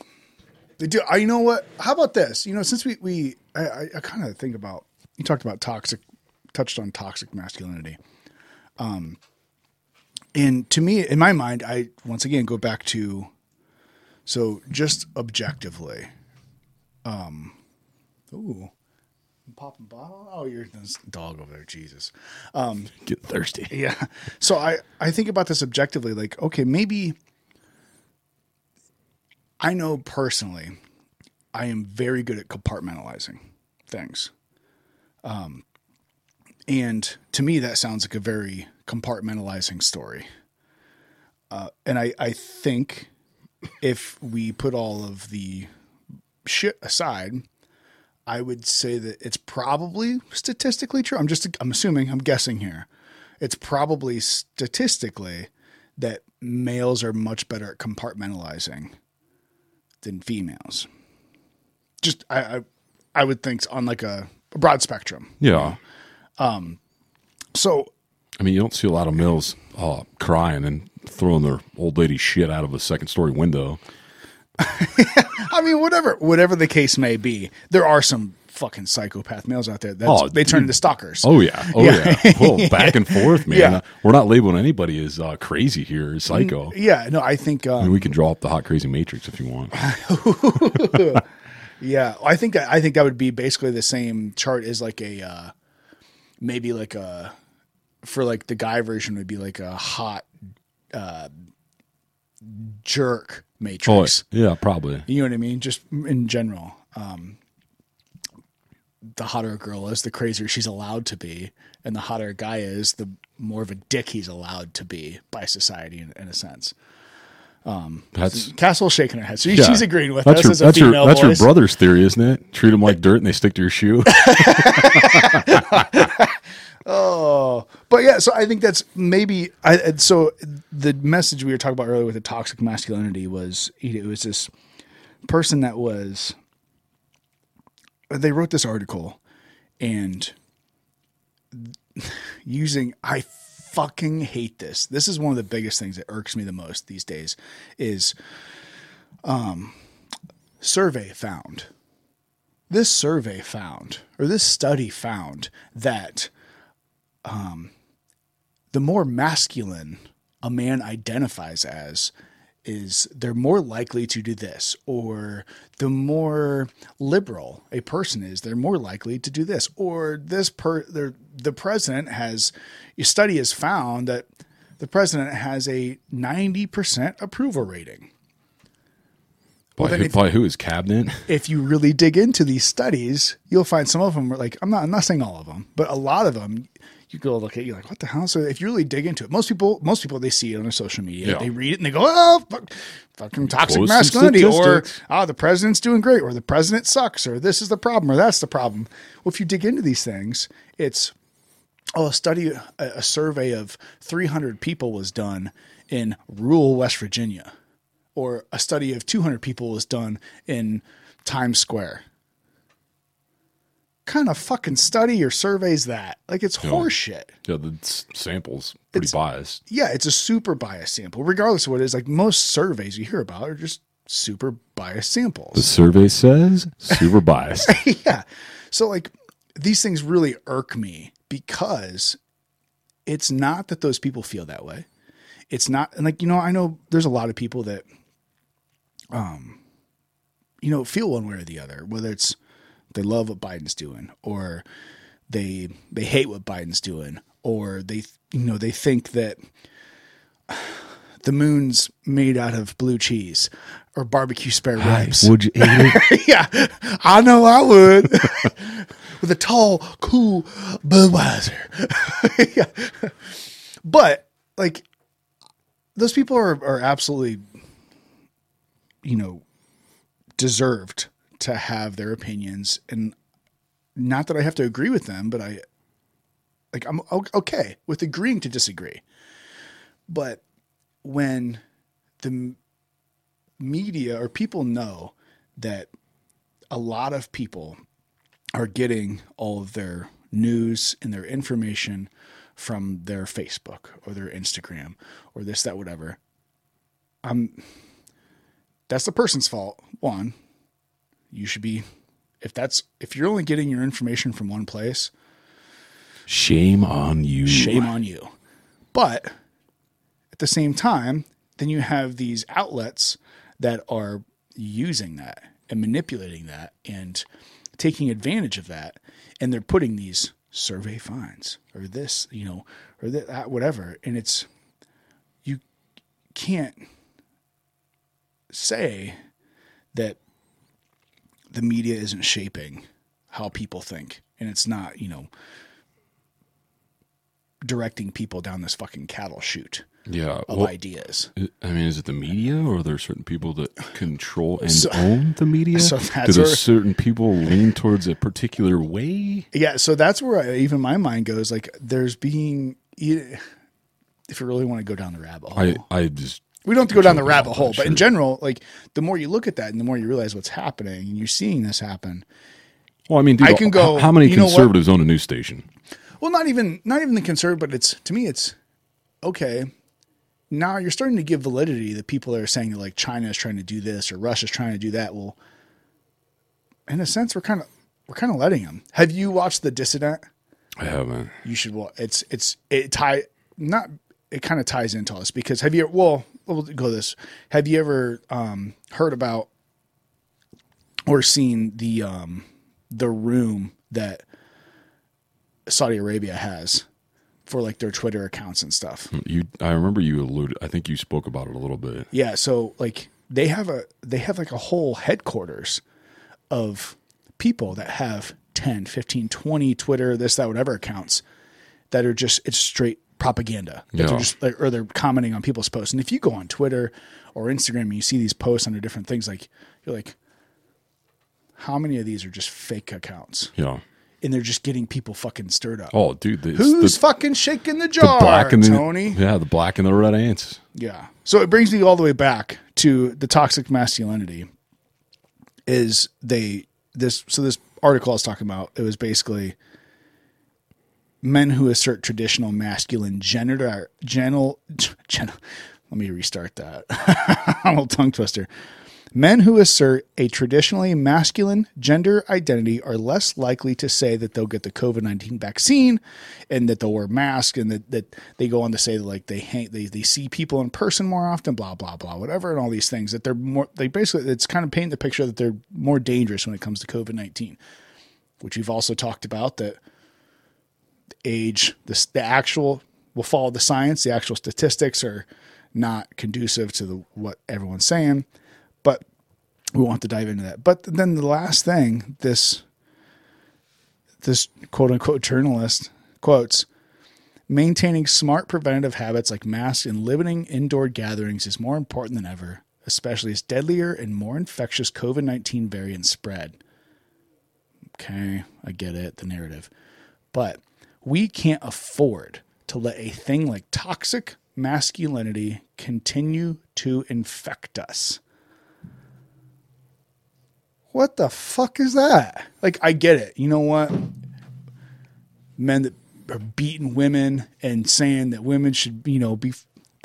they do. I, you know what? How about this? You know, since we we I, I, I kind of think about you talked about toxic, touched on toxic masculinity. Um, and to me, in my mind, I once again go back to so just objectively. Um, ooh, I'm popping bottle. Oh, you're this dog over there. Jesus. Um, <laughs> Get thirsty. yeah. So I I think about this objectively like okay, maybe I know personally I am very good at compartmentalizing things. Um and to me that sounds like a very compartmentalizing story. Uh, and I I think if we put all of the shit aside, I would say that it's probably statistically true. I'm just I'm assuming, I'm guessing here. It's probably statistically that males are much better at compartmentalizing than females. Just I I, I would think on like a, a broad spectrum. Yeah. Um so I mean, you don't see a lot of males uh, crying and throwing their old lady shit out of a second story window. <laughs> I mean whatever whatever the case may be, there are some fucking psychopath males out there that Oh, they turn dude. into stalkers. Oh yeah, oh Yeah. yeah, Whoa, back and <laughs> forth, man. Yeah. We're not labeling anybody as uh, crazy here, as psycho. Yeah, no, I think I um, mean, we can draw up the hot crazy matrix if you want. <laughs> Yeah, I think that I think that would be basically the same chart as like a uh, maybe like a for like the guy version would be like a hot uh, jerk Oh matrix. yeah, probably. You know what I mean? Just in general. Um, the hotter a girl is, the crazier she's allowed to be, and the hotter a guy is, the more of a dick he's allowed to be by society, in, in a sense. Um, That's- Castle shaking her head, so Yeah. she's agreeing with that's us your, as a that's your female that's your brother's theory, isn't it? Treat them like dirt and they stick to your shoe. <laughs> Oh, but yeah. So I think that's maybe. I so the message we were talking about earlier with the toxic masculinity was it was this person that was. They wrote this article, and using I fucking hate this. This is one of the biggest things that irks me the most these days. Is um survey found this survey found, or this study found, that um, the more masculine a man identifies as, is they're more likely to do this, or the more liberal a person is, they're more likely to do this, or this per the the president has a study has found that the president has a ninety percent approval rating. by, then who, if- by who is cabinet? if you really dig into these studies, you'll find some of them are like I'm not I'm not saying all of them, but a lot of them you go look at you're like what the hell. So if you really dig into it, most people most people they see it on their social media, Yeah. they read it and they go oh fuck, fucking toxic and masculinity, or oh the president's doing great, or the president sucks, or this is the problem, or that's the problem. Well, if you dig into these things, it's oh, a study, a, survey of 300 people was done in rural West Virginia, or a study of 200 people was done in Times Square. Kind of fucking study or surveys that? Like it's horseshit. Yeah, the s- samples pretty biased. Yeah, it's a super biased sample, regardless of what it is. Like most surveys you hear about are just super biased samples. The survey says super biased. <laughs> yeah. So like these things really irk me because it's not that those people feel that way. It's not and like you know I know there's a lot of people that um you know feel one way or the other whether it's they love what Biden's doing or they they hate what Biden's doing or they you know they think that the moon's made out of blue cheese or barbecue spare ribs. Would you <laughs> yeah, I know I would. <laughs> with a tall, cool Budweiser. <laughs> Yeah. But like those people are are absolutely you know deserved to have their opinions and not that I have to agree with them, but I like I'm okay with agreeing to disagree. But when the media or people know that a lot of people are getting all of their news and their information from their Facebook or their Instagram or this, that, whatever. Um, that's the person's fault. One, you should be, if that's, if you're only getting your information from one place, Shame on you. shame on you. But at the same time, then you have these outlets that are using that and manipulating that and taking advantage of that. And they're putting these survey fines or this, you know, or that whatever. And it's, you can't say that the media isn't shaping how people think. And it's not, you know, directing people down this fucking cattle chute Yeah. of well, ideas. I mean, is it the media, or are there certain people that control and So- own the media? so Do that's there where- certain people lean towards a particular way? Yeah, so that's where I, even my mind goes. Like, there's being, if you really want to go down the rabbit hole, I, I just we don't have to go down the rabbit hole, but in general, like the more you look at that and the more you realize what's happening, and you're seeing this happen. Well, I mean, dude, I can go, How, how many you know what? conservatives own a news station? Well, not even not even the conservative, but it's to me, it's okay. Now you're starting to give validity to people that are saying that like China is trying to do this or Russia's trying to do that. Well, in a sense, we're kind of we're kind of letting them. Have you watched The Dissident? I haven't. you should watch. It's it's it tie not it kind of ties into us because have you well we'll go this have you ever um, heard about or seen the um, the room that Saudi Arabia has for like their Twitter accounts and stuff? You, I remember you alluded. I think you spoke about it a little bit. Yeah, so like they have a they have like a whole headquarters of people that have 10, 15, 20 Twitter, this, that, whatever accounts that are just it's straight propaganda. Yeah. they're just like, or they're commenting on people's posts. And if you go on Twitter or Instagram and you see these posts under different things, like you're like, how many of these are just fake accounts? Yeah. And they're just getting people fucking stirred up. Oh, dude, Who's the, fucking shaking the jar? the black and the Tony? yeah, the black and the red ants. Yeah. So it brings me all the way back to the toxic masculinity. Is they this so this article I was talking about, it was basically men who assert traditional masculine gender gentle <laughs> gen, let me restart that. <laughs> I'm a tongue twister. Men who assert a traditionally masculine gender identity are less likely to say that they'll get the COVID 19 vaccine and that they'll wear masks and that, that they go on to say that like they hang, they, they see people in person more often, blah, blah, blah, whatever, and all these things that they're more, they basically, it's kind of painting the picture that they're more dangerous when it comes to COVID 19, which we've also talked about that age, the, the actual, will follow the science, the actual statistics are not conducive to the, what everyone's saying we won't have to dive into that. But then the last thing, this this quote unquote journalist quotes maintaining smart preventative habits like masks and limiting indoor gatherings is more important than ever, especially as deadlier and more infectious COVID 19 variants spread. Okay, I get it, the narrative. But we can't afford to let a thing like toxic masculinity continue to infect us what the fuck is that? Like, I get it. You know what? Men that are beating women and saying that women should, you know, be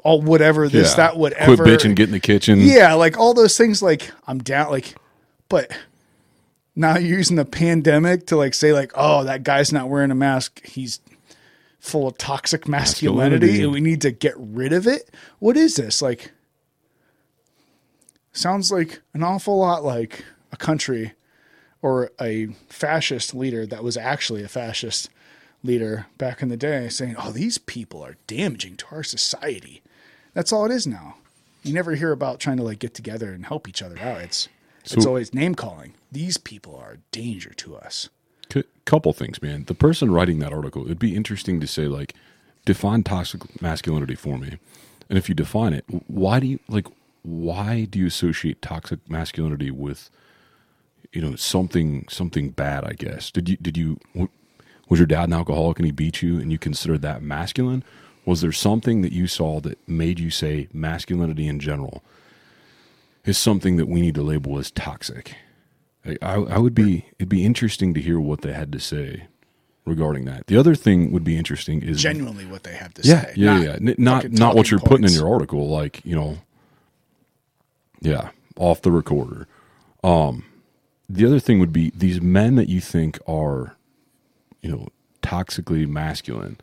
all whatever this, Yeah. that, whatever. Quit bitching, get in the kitchen. Yeah, like all those things. Like, I'm down. Like, but now you're using the pandemic to like say like, oh, that guy's not wearing a mask. He's full of toxic masculinity, Masculinity. and we need to get rid of it. What is this? Like, sounds like an awful lot like a country or a fascist leader that was actually a fascist leader back in the day saying, oh, these people are damaging to our society. That's all it is now. You never hear about trying to like get together and help each other out. It's it's always name calling. These people are a danger to us. Could couple things, man. The person writing that article, it'd be interesting to say like, define toxic masculinity for me, and if you define it, why do you like? Why do you associate toxic masculinity with, you know, something something bad? I guess did you did you was your dad an alcoholic and he beat you and you considered that masculine? Was there something that you saw that made you say masculinity in general is something that we need to label as toxic? I, I, I would be it'd be interesting to hear what they had to say regarding that. The other thing would be interesting is Genuinely, what they have to yeah, say. yeah, not yeah. N- Not not what you're putting in your article, like you know. Yeah, off the recorder. Um, the other thing would be these men that you think are, you know, toxically masculine.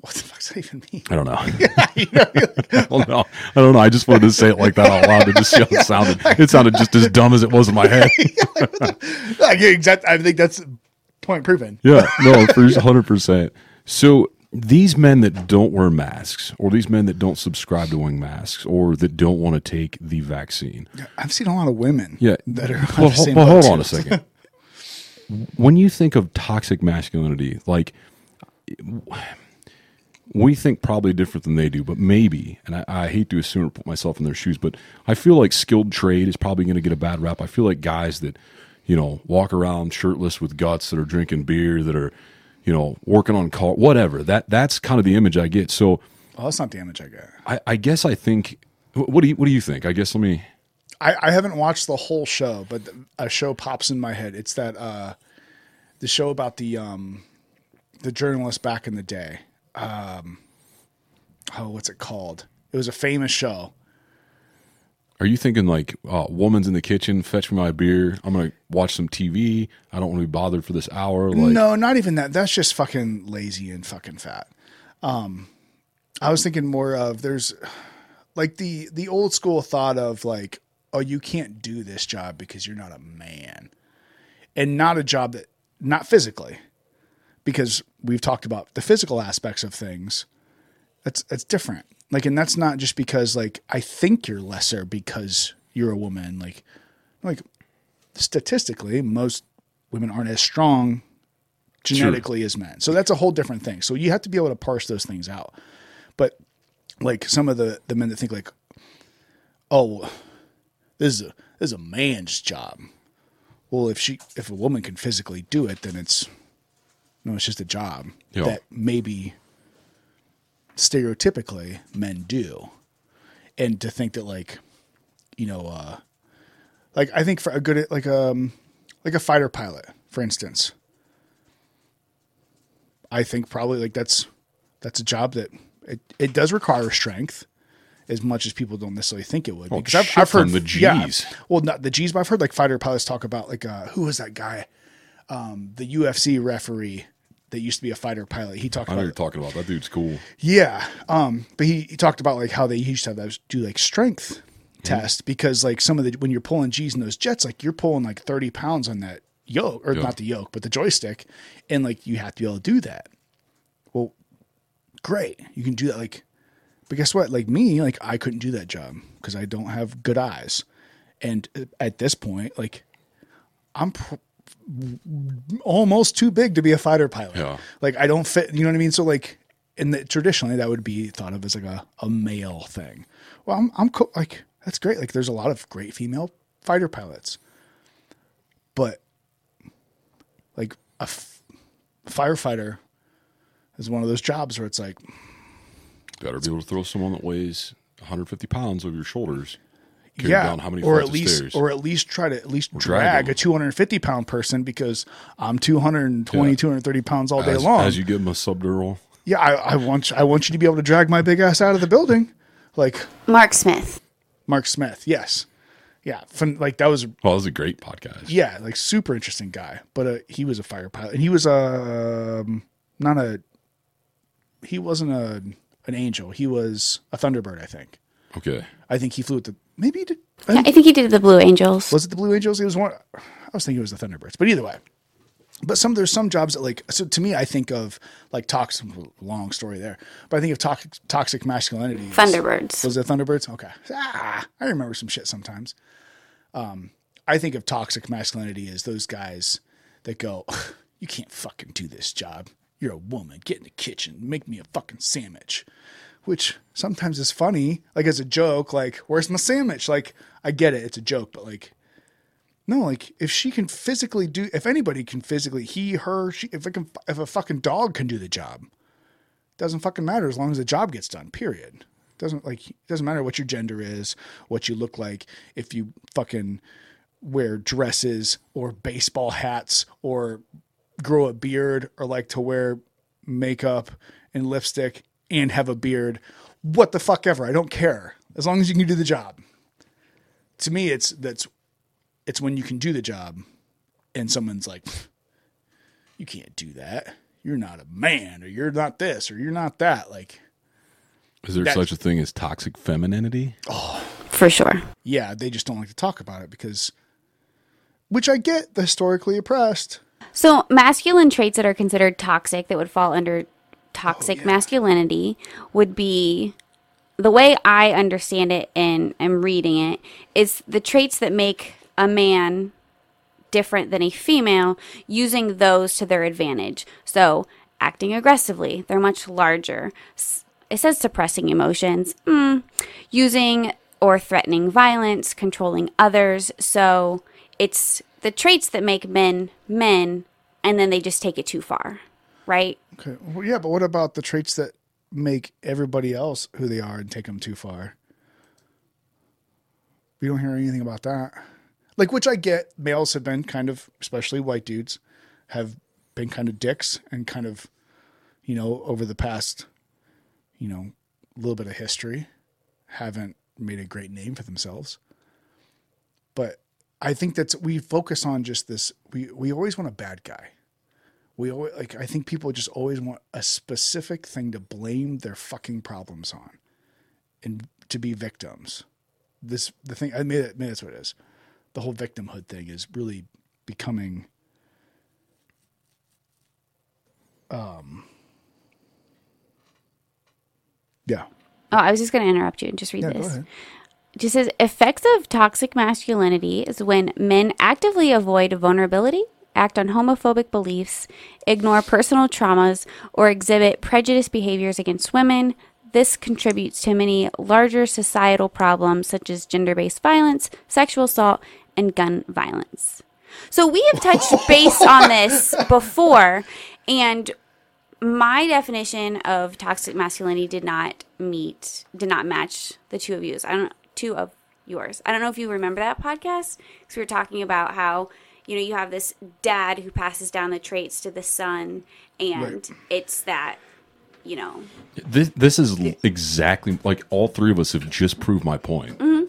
What the fuck's that even mean? I don't know. <laughs> <laughs> I don't know. I don't know. I just wanted to say it like that out loud to just see how it sounded. It sounded just as dumb as it was in my head. Like, <laughs> yeah, exact. I think that's point proven. Yeah, no, for hundred percent. So these men that don't wear masks, or these men that don't subscribe to wearing masks, or that don't want to take the vaccine. I've seen a lot of women. Yeah, that are. Well, the <laughs> ho- same well, hold on a second. when you think of toxic masculinity, like we think probably different than they do, but maybe, and I, I hate to assume or put myself in their shoes, but I feel like skilled trade is probably going to get a bad rap. I feel like guys that, you know, walk around shirtless with guts that are drinking beer, that are, you know, working on car, whatever. That that's kind of the image I get. So Oh, that's not the image I get. I, I guess I think. What do you What do you think? I guess let me. I, I haven't watched the whole show, but a show pops in my head. It's that uh, the show about the um, the journalist back in the day. Um, oh, what's it called? It was a famous show. Are you thinking like, uh, woman's in the kitchen, fetch me my beer. I'm gonna watch some TV. I don't want to be bothered for this hour. Like, no, not even that. That's just fucking lazy and fucking fat. Um, I was thinking more of there's like the the old school thought of like, oh, you can't do this job because you're not a man, and not a job that not physically, because we've talked about the physical aspects of things. That's that's different. Like, and that's not just because like I think you're lesser because you're a woman. Like, like statistically, most women aren't as strong genetically as men. So that's a whole different thing. So you have to be able to parse those things out. But like some of the the men that think like, oh, this is a this is a man's job. Well, if she if a woman can physically do it, then it's no, it's just a job Yeah. that maybe stereotypically men do. And to think that like, you know, uh like I think for a good like um like a fighter pilot, for instance. I think probably like that's that's a job that it, it does require strength as much as people don't necessarily think it would. Oh, because I've, I've heard the yeah, Gs. well, not the G's, but I've heard like fighter pilots talk about like uh, who was that guy, um, the UFC referee that used to be a fighter pilot. He talked I know about you're talking about that dude's cool. yeah. Um, but he, he talked about like how they used to have those do like strength tests because like some of the when you're pulling G's in those jets, like you're pulling like 30 pounds on that yoke or Yeah. not the yoke, but the joystick, and like you have to be able to do that. Well, great, you can do that. Like, but guess what? Like me, like I couldn't do that job because I don't have good eyes, and uh, at this point, like I'm. Pr- almost too big to be a fighter pilot. Yeah. Like I don't fit, you know what I mean? So like in the traditionally that would be thought of as like a, a male thing. Well, I'm I'm co- like that's great. Like there's a lot of great female fighter pilots. But like a f- firefighter is one of those jobs where it's like Better be able to throw someone that weighs 150 pounds over your shoulders. Carry yeah, down how many or at least, stairs. or at least try to at least drag drag a 250 pound person because I'm 220, Yeah. 230 pounds all day as, long. as you give them a subdural. yeah, I, I want you, I want you to be able to drag my big ass out of the building, like Mark Smith. Mark Smith. Yes, yeah, fun, like that was Well, that was a great podcast. yeah, like super interesting guy. But uh, he was a fire pilot, and he was a um, not a he wasn't a an angel. He was a Thunderbird, I think. Okay. I think he flew at the maybe he did. Yeah, I think he did the Blue Angels. Was it the Blue Angels? It was one. I was thinking it was the Thunderbirds, but either way. But some there's some jobs that like so to me I think of like toxic long story there, but I think of toxic toxic masculinity. Thunderbirds. Was it Thunderbirds? Okay, ah, I remember some shit sometimes. Um, I think of toxic masculinity as those guys that go, <laughs> you can't fucking do this job. You're a woman. Get in the kitchen. Make me a fucking sandwich. Which sometimes is funny, like as a joke, like, where's my sandwich? Like, I get it, it's a joke, but like, no, like if she can physically do, if anybody can physically, he, her, she, if can, if a fucking dog can do the job, doesn't fucking matter as long as the job gets done. Period. Doesn't like it doesn't matter what your gender is, what you look like, if you fucking wear dresses or baseball hats or grow a beard or like to wear makeup and lipstick and have a beard. What the fuck ever. I don't care. As long as you can do the job. To me it's that's it's when you can do the job and someone's like you can't do that. You're not a man or you're not this or you're not that like Is there That- such a thing as toxic femininity? Oh, for sure. yeah, they just don't like to talk about it because, which I get, the historically oppressed. So, masculine traits that are considered toxic that would fall under toxic Oh, masculinity would be the way I understand it and am reading it is the traits that make a man different than a female using those to their advantage. So, acting aggressively, they're much larger. It says suppressing emotions, mm, using or threatening violence, controlling others. So, it's the traits that make men men, and then they just take it too far, right? Okay, well, yeah, but what about the traits that make everybody else who they are and take them too far? We don't hear anything about that. Like, which I get, males have been kind of, especially white dudes, have been kind of dicks and kind of, you know, over the past, you know, little bit of history, haven't made a great name for themselves. But I think that's we focus on just this. We we always want a bad guy. We always like. I think people just always want a specific thing to blame their fucking problems on, and to be victims. This the thing. I mean, that's what it is. The whole victimhood thing is really becoming. Um. Yeah. Oh, I was just going to interrupt you and just read Yeah. This. Just says effects of toxic masculinity is when men actively avoid vulnerability, act on homophobic beliefs, ignore personal traumas, or exhibit prejudiced behaviors against women. This contributes to many larger societal problems such as gender based violence, sexual assault, and gun violence. So we have touched <laughs> base on this before, and my definition of toxic masculinity did not meet, did not match the two of yours. I don't, two of yours. I don't know if you remember that podcast because we were talking about how you know you have this dad who passes down the traits to the son, and Right. it's that you know This this is exactly like all three of us have just proved my point mm-hmm.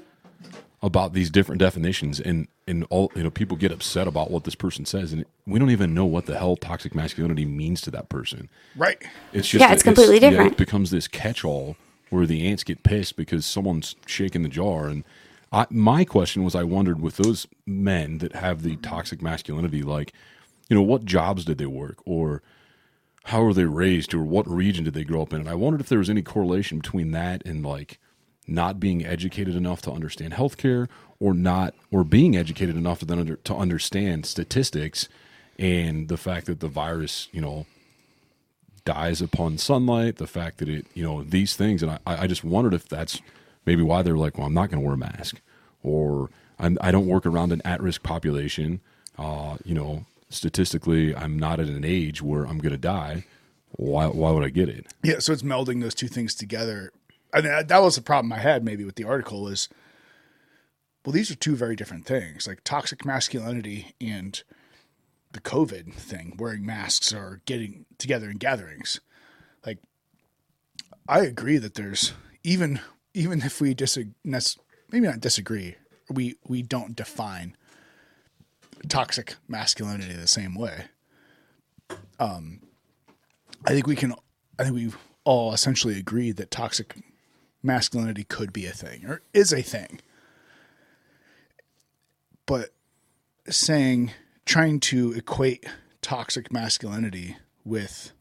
about these different definitions, and and all you know people get upset about what this person says, and we don't even know what the hell toxic masculinity means to that person. Right. It's just Yeah, it's completely yeah, different. it becomes this catch-all where the ants get pissed because someone's shaking the jar. And I, my question was, I wondered with those men that have the toxic masculinity, like, you know, what jobs did they work, or how were they raised, or what region did they grow up in? And I wondered if there was any correlation between that and like not being educated enough to understand healthcare, or not, or being educated enough to then under, to understand statistics and the fact that the virus, you know, dies upon sunlight, the fact that it, you know, these things. And I, I just wondered if that's maybe why they're like, well, I'm not going to wear a mask or I'm, I don't work around an at risk population. Uh, you know, statistically, I'm not at an age where I'm going to die. Why, why would I get it? Yeah, so it's melding those two things together. I mean, that was the problem I had maybe with the article is, well, these are two very different things, like toxic masculinity and the COVID thing, wearing masks or getting together in gatherings. Like, I agree that there's even even if we disagree, maybe not disagree, we we don't define toxic masculinity the same way. Um, I think we can. I think we all essentially agree that toxic masculinity could be a thing or is a thing. But saying, trying to equate toxic masculinity with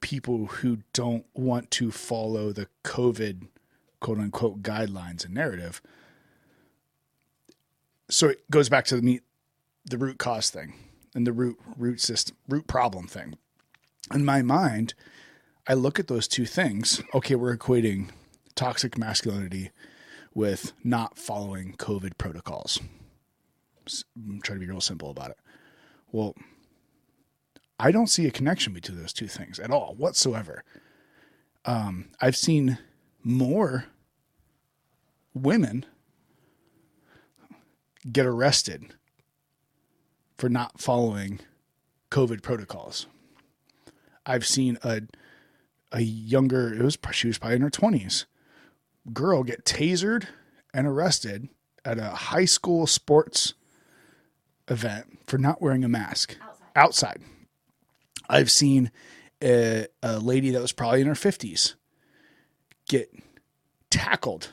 people who don't want to follow the COVID quote unquote guidelines and narrative. So it goes back to the meet the root cause thing. and the root root system root problem thing. In my mind, I look at those two things. Okay, we're equating toxic masculinity with not following COVID protocols. I'm trying to be real simple about it. Well, I don't see a connection between those two things at all whatsoever. Um, I've seen more women get arrested for not following COVID protocols. I've seen a a younger it was she was probably in her twenties girl get tasered and arrested at a high school sports event for not wearing a mask outside. I've seen a, a lady that was probably in her 50s get tackled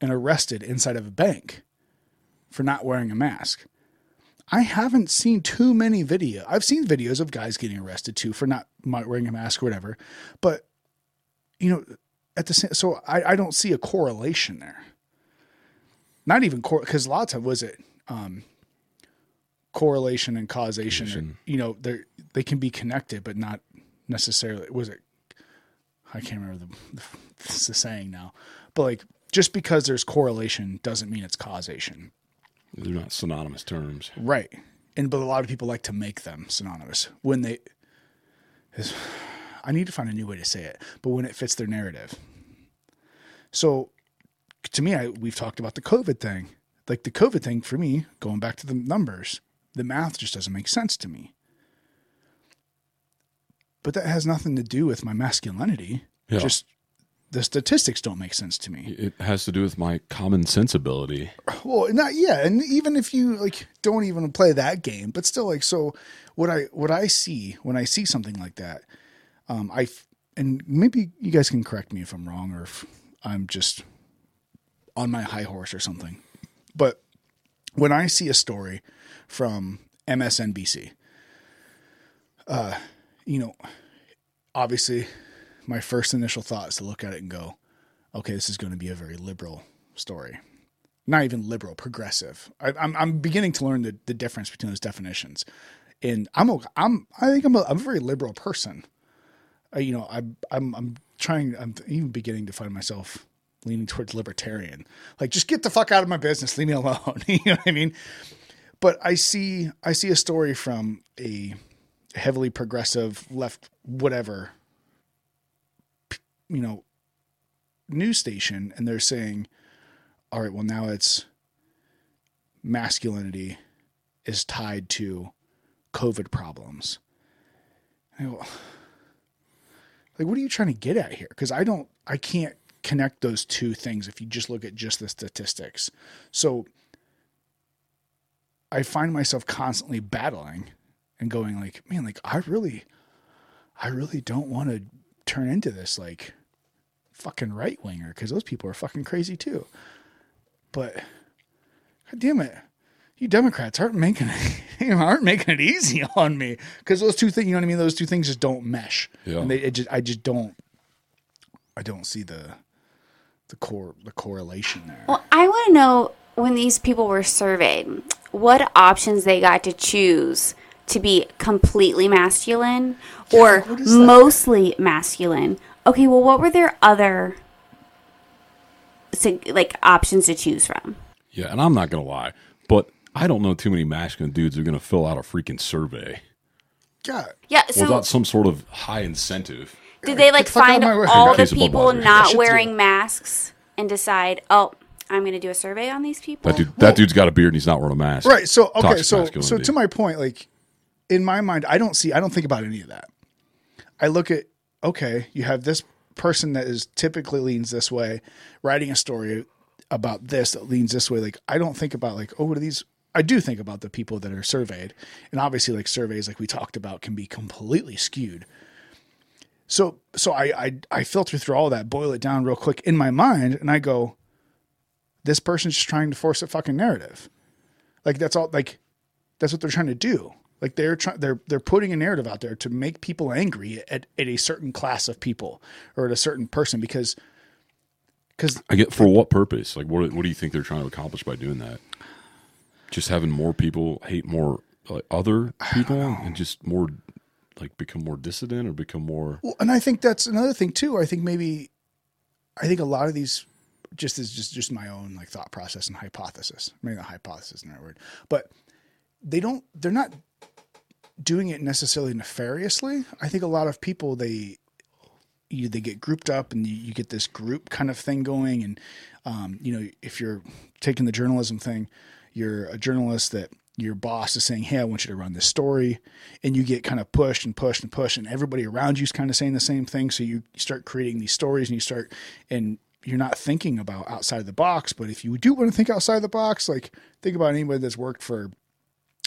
and arrested inside of a bank for not wearing a mask. I haven't seen too many video. I've seen videos of guys getting arrested too for not wearing a mask or whatever, but you know, at the same, so I, I don't see a correlation there. Not even core because a lot of time was it um, correlation and causation. Or, you know, they they can be connected, but not necessarily. Was it? I can't remember the, the, the saying now, but like just because there's correlation doesn't mean it's causation. They're not synonymous terms. Right. And but a lot of people like to make them synonymous when they I need to find a new way to say it, but when it fits their narrative. So to me, I, we've talked about the COVID thing. Like the COVID thing for me, going back to the numbers, the math just doesn't make sense to me. But that has nothing to do with my masculinity. Yeah. Just the statistics don't make sense to me. It has to do with my common sensibility. Well, not yeah, and even if you like don't even play that game, but still like so what I what I see when I see something like that, um I and maybe you guys can correct me if I'm wrong or if I'm just on my high horse or something. But when I see a story from MSNBC, uh you know, obviously my first initial thought is to look at it and go, okay, this is going to be a very liberal story. Not even liberal, progressive. I, I'm I'm beginning to learn the, the difference between those definitions, and I'm a- I'm I think I'm a, I'm a very liberal person. Uh, you know, I I'm I'm trying. I'm even beginning to find myself leaning towards libertarian. Like, just get the fuck out of my business. Leave me alone. <laughs> you know what I mean? But I see I see a story from a heavily progressive left whatever you know news station and they're saying all right well now it's masculinity is tied to covid problems. I go, like what are you trying to get at here? Because i don't i can't connect those two things if you just look at just the statistics. So i find myself constantly battling and going like man like i really i really don't want to turn into this like fucking right winger because those people are fucking crazy too. But god damn it, you Democrats aren't making it you <laughs> know, aren't making it easy <laughs> on me because those two things, you know what I mean? Those two things just don't mesh. Yeah. And they, it just, I just don't, I don't see the the core the correlation there. Well, I want to know when these people were surveyed, what options they got to choose to be completely masculine or what is that? mostly masculine. Okay, well, what were their other like options to choose from? Yeah, and I'm not gonna lie, but I don't know too many masculine dudes who are gonna fill out a freaking survey Yeah. Yeah, so without some sort of high incentive. did they like the fuck out of find my all the people not wearing masks and decide, oh, I'm going to do a survey on these people? That dude, that dude's got a beard and he's not wearing a mask. Right. So okay. Toxic So so to my point, like in my mind, I don't see. I don't think about any of that. I look at okay, you have this person that is typically leans this way, writing a story about this that leans this way. Like I don't think about like oh, what are these? I do think about the people that are surveyed, and obviously, like surveys, like we talked about, can be completely skewed. So so I I, I filter through all that, boil it down real quick in my mind, and I go, this person's just trying to force a fucking narrative. Like that's all. Like that's what they're trying to do. Like they're trying. They're they're putting a narrative out there to make people angry at, at a certain class of people or at a certain person because because I get for what purpose? Like, what what do you think they're trying to accomplish by doing that? Just having more people hate more like other people and just more like become more dissident or become more Well, and I think that's another thing too. I think maybe, I think a lot of these, just is just just my own like thought process and hypothesis. Maybe not hypothesis is not word, but they don't. They're not doing it necessarily nefariously. I think a lot of people they you, they get grouped up and you, you get this group kind of thing going. And um, you know, if you're taking the journalism thing, you're a journalist that your boss is saying, "Hey, I want you to run this story," and you get kind of pushed and pushed and pushed, and everybody around you is kind of saying the same thing. So you start creating these stories, and you start and you're not thinking about outside of the box. But if you do want to think outside of the box, like think about anybody that's worked for,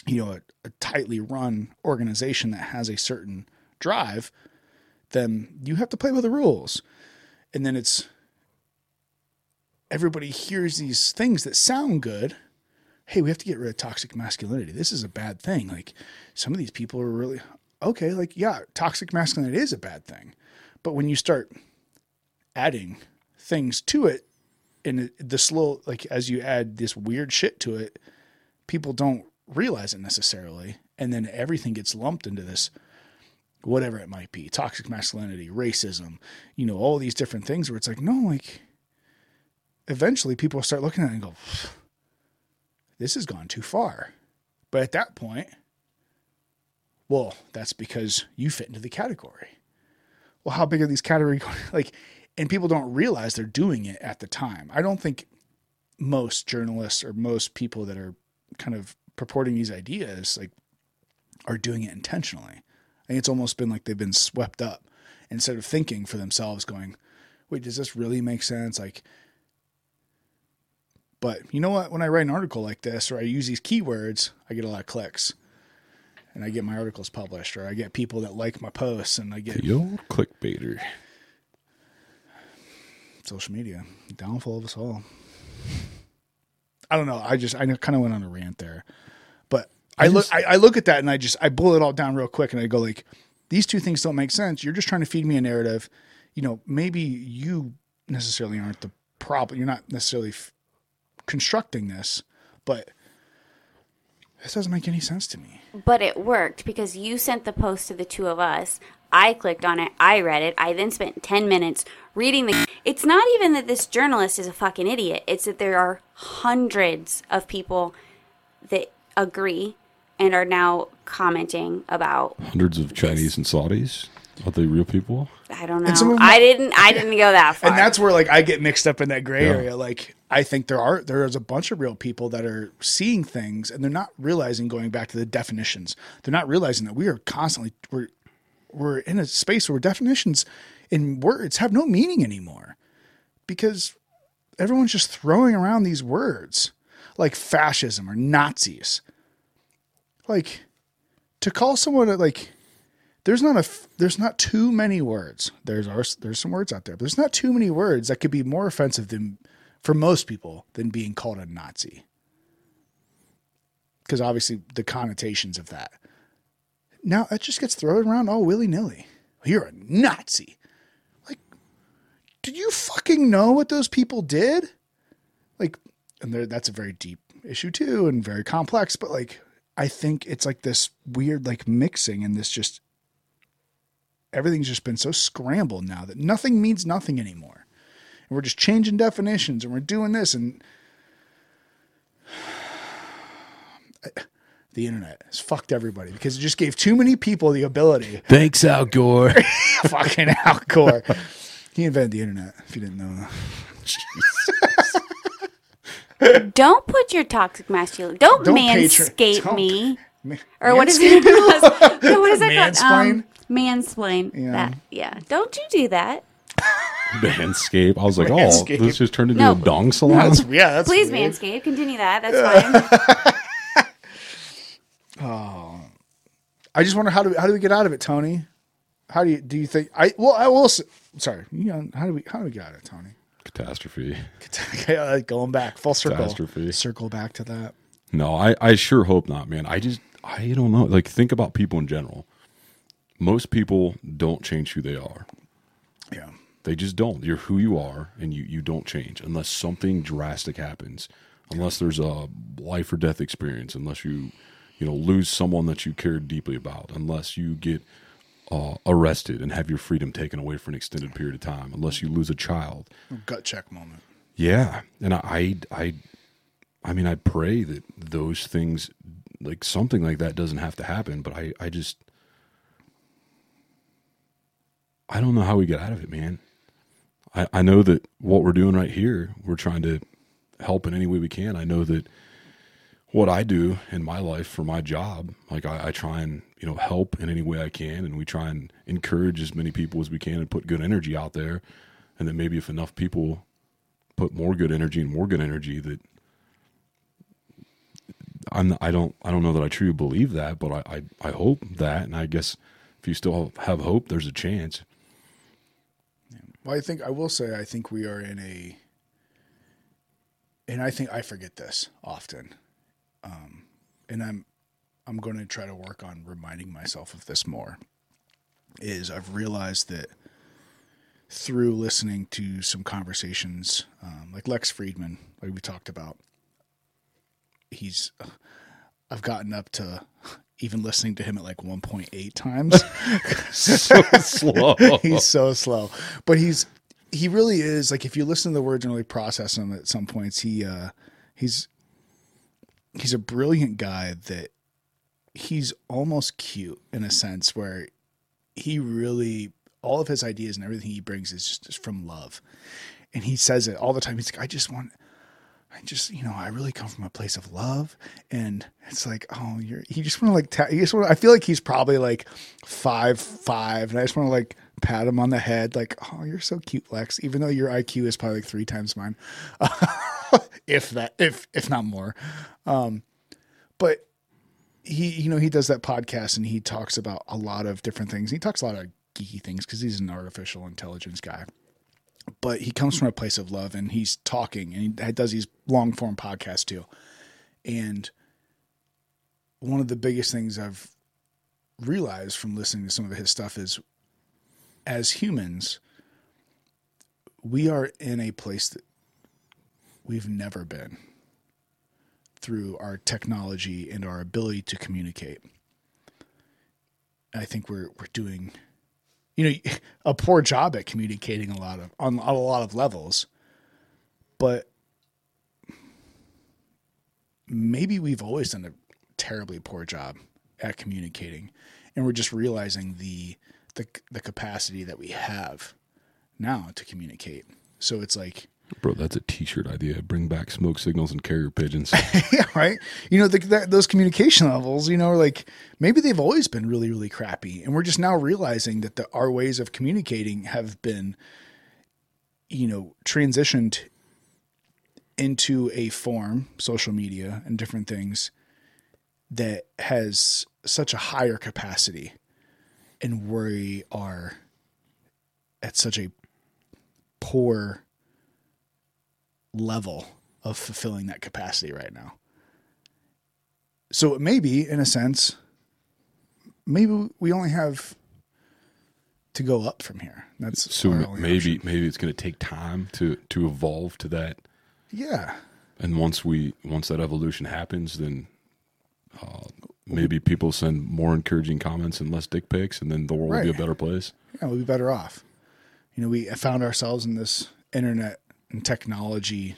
you know, a, a tightly run organization that has a certain drive, then you have to play by the rules. And then it's everybody hears these things that sound good. Hey, we have to get rid of toxic masculinity. This is a bad thing. Like some of these people are really okay. Like, yeah, toxic masculinity is a bad thing. But when you start adding things to it, and the slow, like as you add this weird shit to it, people don't realize it necessarily. And then everything gets lumped into this whatever it might be toxic masculinity, racism, you know, all these different things where it's like, no, like, eventually people start looking at it and go, this has gone too far. But at that point, well, that's because you fit into the category. Well, how big are these categories? <laughs> Like, and people don't realize they're doing it at the time. I don't think most journalists or most people that are kind of purporting these ideas like are doing it intentionally. I think it's almost been like they've been swept up instead of thinking for themselves, going, wait, does this really make sense? Like, but you know what? When I write an article like this or I use these keywords, I get a lot of clicks and I get my articles published or I get people that like my posts and I get the old clickbaiter. social media, downfall of us all. I don't know. I just, I kind of went on a rant there, but I, look, I, I look at that and I just, I boil it all down real quick and I go like, these two things don't make sense. You're just trying to feed me a narrative. You know, maybe you necessarily aren't the problem. You're not necessarily f- constructing this, but this doesn't make any sense to me. But it worked because you sent the post to the two of us. I clicked on it. I read it. I then spent 10 minutes reading the. It's not even that this journalist is a fucking idiot. It's that there are hundreds of people that agree and are now commenting about. Hundreds of Chinese and Saudis. Are they real people? I don't know. them- I didn't. I didn't go that <laughs> far. and that's where like I get mixed up in that gray Yeah. area. Like I think there are there is a bunch of real people that are seeing things and they're not realizing going back to the definitions. They're not realizing that we are constantly we're we're in a space where definitions in words have no meaning anymore because everyone's just throwing around these words like fascism or Nazis. Like to call someone like there's not a there's not too many words. There's there's some words out there, but there's not too many words that could be more offensive than for most people than being called a Nazi. Because obviously the connotations of that. Now it just gets thrown around all willy nilly. You're a Nazi. Like, did you fucking know what those people did? Like, and that's a very deep issue too, and very complex. But like, I think it's like this weird like mixing and this just everything's just been so scrambled now that nothing means nothing anymore. And we're just changing definitions and we're doing this and <sighs> the internet has fucked everybody because it just gave too many people the ability. <laughs> Thanks, Al Gore. <laughs> fucking Al Gore. He invented the internet, if you didn't know <laughs> don't put your toxic masculinity. Don't, Don't patron- manscape don't- me. Ma- Or what is Manscape? it? no, what is that called? Mansplain? Um, mansplain. Yeah. That. Yeah. Don't you do that? Manscape. I was like, Manscape. oh, this just turned into No. a dong salon. That's, yeah, that's Please, weird. manscape. Continue that. That's fine. Um, I just wonder how do we, how do we get out of it, Tony? How do you do you think I well I will s- sorry you know how do we how do we get out of it, Tony? Catastrophe. <laughs> Going back full circle, Catastrophe. circle back to that. No, I, I sure hope not, man. I just, I don't know. Like, think about people in general. Most people don't change who they are. Yeah, They just don't. You're who you are, and you, you don't change unless something drastic happens. Unless there's a life or death experience. Unless you, you know lose someone that you cared deeply about, unless you get uh, arrested and have your freedom taken away for an extended period of time, unless you lose a child. Gut check moment. Yeah, and I, I, I mean, I pray that those things, like something like that, doesn't have to happen. But I, I just, I don't know how we get out of it, man. I, I know that what we're doing right here, we're trying to help in any way we can. I know that what I do in my life for my job, like I, I try and you know help in any way I can, and we try and encourage as many people as we can and put good energy out there. And then maybe if enough people put more good energy and more good energy, that I'm I don't I don't know that I truly believe that, but I I, I hope that, and I guess if you still have hope, there's a chance. Well, I think I will say I think we are in a, and I think I forget this often, um, and I'm I'm going to try to work on reminding myself of this more. Is I've realized that through listening to some conversations, um, like Lex Fridman, like we talked about, he's I've gotten up to even listening to him at like 1.8 times. <laughs> <laughs> <laughs> so slow. he's so slow, but he's he really is like if you listen to the words and really process them at some points, he uh he's he's a brilliant guy that he's almost cute in a sense where he really all of his ideas and everything he brings is just, from love. And he says it all the time. He's like, I just want I just, you know, I really come from a place of love, and it's like, oh, you're. You just want to like, ta- you just want. I feel like he's probably like five five, and I just want to like pat him on the head, like, oh, you're so cute, Lex. Even though your IQ is probably like three times mine, <laughs> if that, if if not more. Um, but he, you know, he does that podcast, and he talks about a lot of different things. He talks a lot of geeky things because he's an artificial intelligence guy but he comes from a place of love and he's talking and he does these long form podcasts too. And one of the biggest things I've realized from listening to some of his stuff is as humans, we are in a place that we've never been through our technology and our ability to communicate. I think we're we're doing you know a poor job at communicating a lot of on, on a lot of levels. But maybe we've always done a terribly poor job at communicating and we're just realizing the the, the capacity that we have now to communicate. So it's like Bro, that's a T-shirt idea. Bring back smoke signals and carrier pigeons. <laughs> yeah, right. You know, the, that, those communication levels. You know, like maybe they've always been really, really crappy, and we're just now realizing that the, our ways of communicating have been, you know, transitioned into a form, social media and different things, that has such a higher capacity, and we are at such a poor level of fulfilling that capacity right now. So maybe, in a sense, maybe we only have to go up from here. That's so maybe option. maybe it's going to take time to to evolve to that. yeah. And once we once that evolution happens, then uh, maybe people send more encouraging comments and less dick pics, and then the world will be a better place. yeah, we'll be better off. You know, we found ourselves in this internet and technology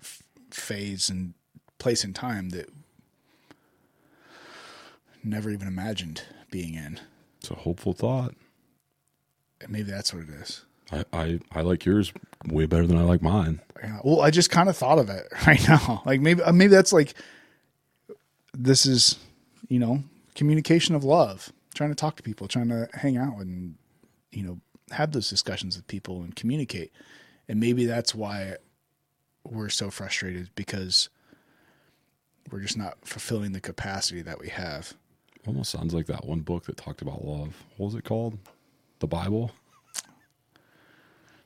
f- phase and place in time that never even imagined being in. It's a hopeful thought. And maybe that's what it is. I, I, I like yours way better than I like mine. Yeah. Well, I just kind of thought of it <laughs> right now. Like maybe uh, maybe that's like this is, you know, communication of love. Trying to talk to people, trying to hang out and you know, have those discussions with people and communicate. And maybe that's why we're so frustrated because we're just not fulfilling the capacity that we have. Almost sounds like that one book that talked about love. What was it called? The Bible.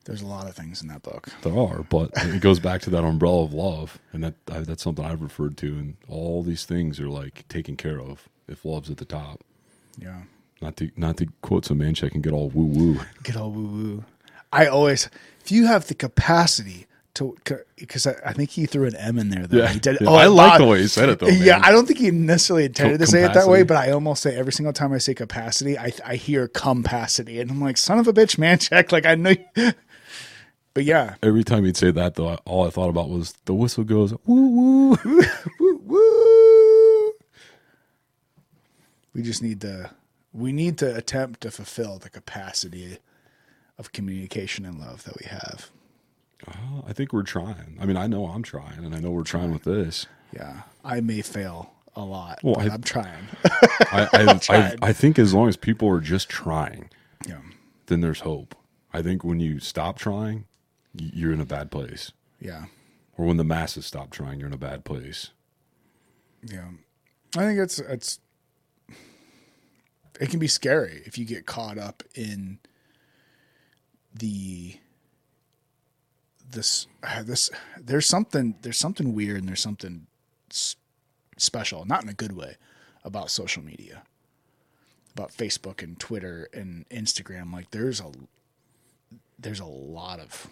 There's a lot of things in that book. There are, but it goes back to that umbrella of love, and that I, that's something I've referred to. And all these things are like taken care of if love's at the top. Yeah. Not to not to quote some man check and get all woo woo. Get all woo woo. I always, if you have the capacity to because I, I think he threw an M in there. Though. Yeah. he did. Yeah, Oh, I like the way he said it, though, Yeah. I don't think he necessarily intended to say it that way, but I almost say every single time I say capacity, I I hear compacity, and I'm like, son of a bitch, man, <laughs> check. Like I know. You. <laughs> But yeah, Every time he'd say that, though, I- all I thought about was the whistle goes woo woo. <laughs> woo, woo. We just need to we need to attempt to fulfill the capacity of communication and love that we have. Oh, I think we're trying. I mean, I know I'm trying, and I know we're trying with this. Yeah, I may fail a lot, Well, but I- I'm trying. I I, <laughs> I, trying. I think as long as people are just trying, yeah, then there's hope. I think when you stop trying, y- you're in a bad place. yeah, Or when the masses stop trying, you're in a bad place. yeah. I think it's it's it can be scary if you get caught up in the this uh, this there's something there's something weird and there's something special not in a good way about social media about facebook and twitter and instagram like there's a there's a lot of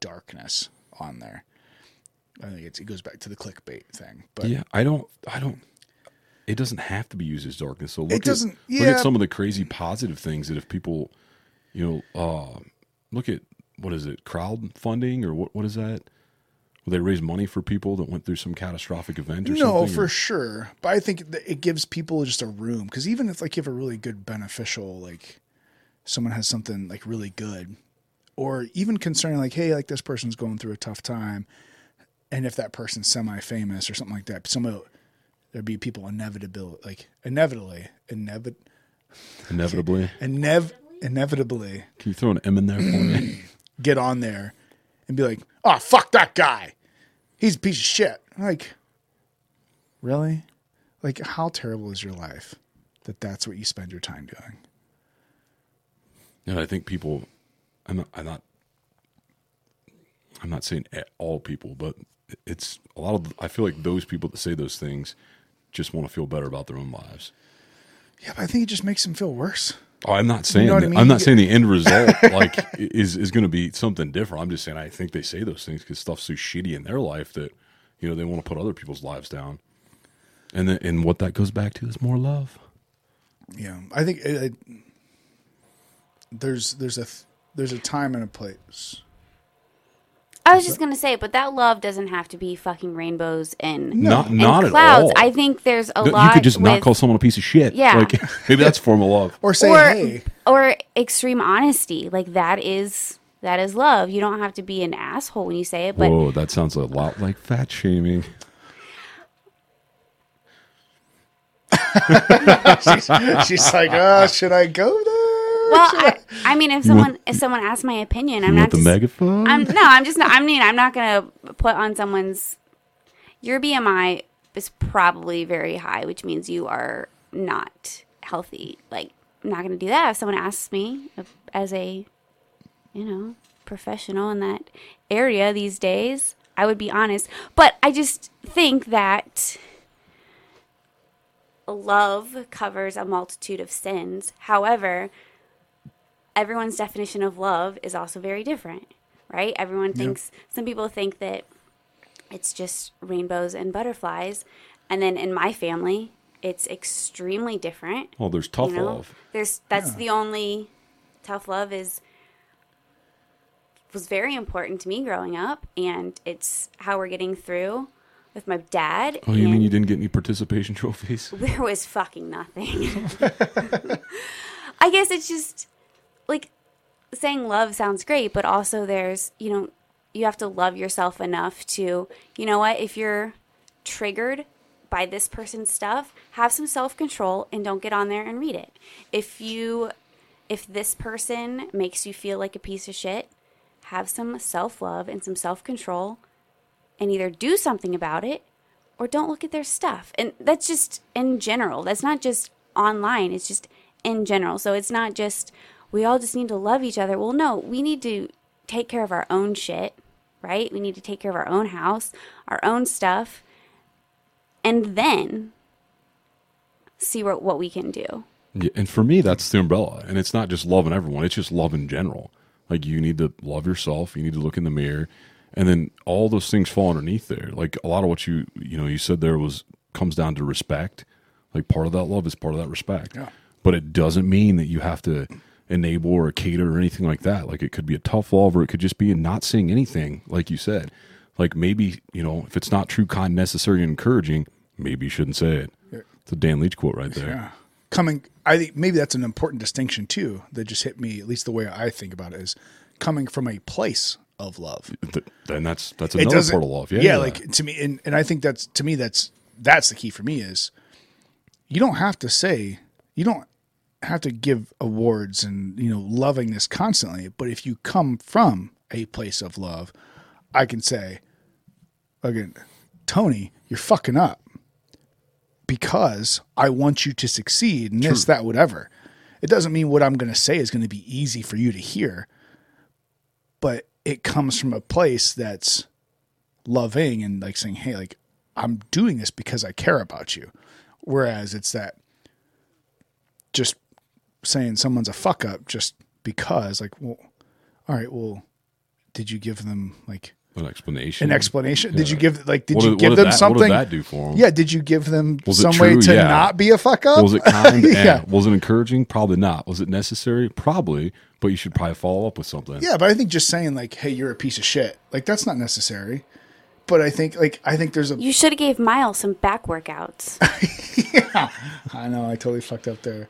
darkness on there i think it's, it goes back to the clickbait thing but yeah, I don't. I don't. It doesn't have to be used as darkness. So look It at doesn't- look yeah. at some of the crazy positive things that if people, you know, uh, look at what is it, crowdfunding or what? What is that? Will they raise money for people that went through some catastrophic event or no, something. No, for or- sure. But I think it gives people just a room because even if like you have a really good beneficial, like someone has something like really good, or even concerning like, hey, like this person's going through a tough time, and if that person's semi-famous or something like that, some there'd be people inevitable, like inevitably, inevit, inevitably. <laughs> inev, inevitably Can you throw an M in there for me? <clears throat> get on there and be like, oh, fuck that guy. He's a piece of shit. Like, really? Like, how terrible is your life that that's what you spend your time doing? And I think people, I'm not, I'm not, I'm not saying all people, but it's a lot of. I feel like those people that say those things just want to feel better about their own lives. Yeah, but I think it just makes them feel worse. Oh, I'm not saying know I mean? I'm not saying the <laughs> end result like is is going to be something different. I'm just saying I think they say those things because stuff's so shitty in their life that you know they want to put other people's lives down. And then, and what that goes back to is more love. Yeah, I think it, it, there's there's a there's a time and a place. I was just gonna say, but that love doesn't have to be fucking rainbows and Not and not clouds. at all. I think there's a No, lot. you could just not with- call someone a piece of shit. Yeah. like <laughs> maybe that's formal love. Or say, or hey, or extreme honesty. Like that is that is love. You don't have to be an asshole when you say it, but Whoa, that sounds a lot like fat shaming. <laughs> <laughs> she's, she's like, oh, should I go there? Well, I, I mean, if someone if someone asks my opinion, I'm not want the just, megaphone? I'm no, I'm just not. I mean, I'm not gonna put on someone's. Your BMI is probably very high, which means you are not healthy. Like, I'm not gonna do that. If someone asks me if- as a, you know, professional in that area these days, I would be honest. But I just think that love covers a multitude of sins. However, everyone's definition of love is also very different, right? Everyone thinks, some people think that it's just rainbows and butterflies. And then in my family, it's extremely different. well, there's tough you know? love. There's that's the only tough love is was very important to me growing up and it's how we're getting through with my dad. Oh, you mean you didn't get any participation <laughs> trophies? there was fucking nothing. <laughs> I guess it's just like saying love sounds great, but also there's, you know, you have to love yourself enough to, you know what, if you're triggered by this person's stuff, have some self-control and don't get on there and read it. If you if this person makes you feel like a piece of shit, have some self-love and some self-control and either do something about it or don't look at their stuff. And that's just in general. That's not just online. It's just in general. So it's not just we all just need to love each other. Well, no, we need to take care of our own shit, right? We need to take care of our own house, our own stuff, and then see what, what we can do. Yeah, and for me, that's the umbrella. And it's not just loving everyone; it's just love in general. Like you need to love yourself. You need to look in the mirror, and then all those things fall underneath there. Like a lot of what you you know you said there was comes down to respect. Like part of that love is part of that respect. Yeah. But it doesn't mean that you have to enable or cater or anything like that. Like it could be a tough love or it could just be in not saying anything, like you said. Like maybe, you know, if it's not true, kind, necessary, and encouraging, maybe you shouldn't say it. It's a Dan Leach quote right there. Yeah. Coming, I think maybe that's an important distinction too that just hit me, at least the way I think about it, is coming from a place of love. Th- Then that's that's another part of love. Yeah, yeah, like to me, and, and I think that's to me that's that's the key for me is you don't have to say you don't have to give awards and you know loving this constantly, but if you come from a place of love, I can say again, Tony, you're fucking up because I want you to succeed and this, that, whatever. It doesn't mean what I'm going to say is going to be easy for you to hear, but it comes from a place that's loving and like saying, "Hey, like I'm doing this because I care about you." Whereas it's that just saying someone's a fuck up just because, like, well, all right, well, did you give them like an explanation. an explanation? Did you give like did What you did- give what did them that- something? What did that do for them? Yeah, did you give them Was some way to Yeah. not be a fuck up? Was it <laughs> kind? yeah. yeah. Was it encouraging? Probably not. Was it necessary? Probably. But you should probably follow up with something. Yeah, but I think just saying like, "Hey, you're a piece of shit," like that's not necessary. But I think like I think there's a You should have gave Miles some back workouts. <laughs> yeah, I know I totally fucked up there,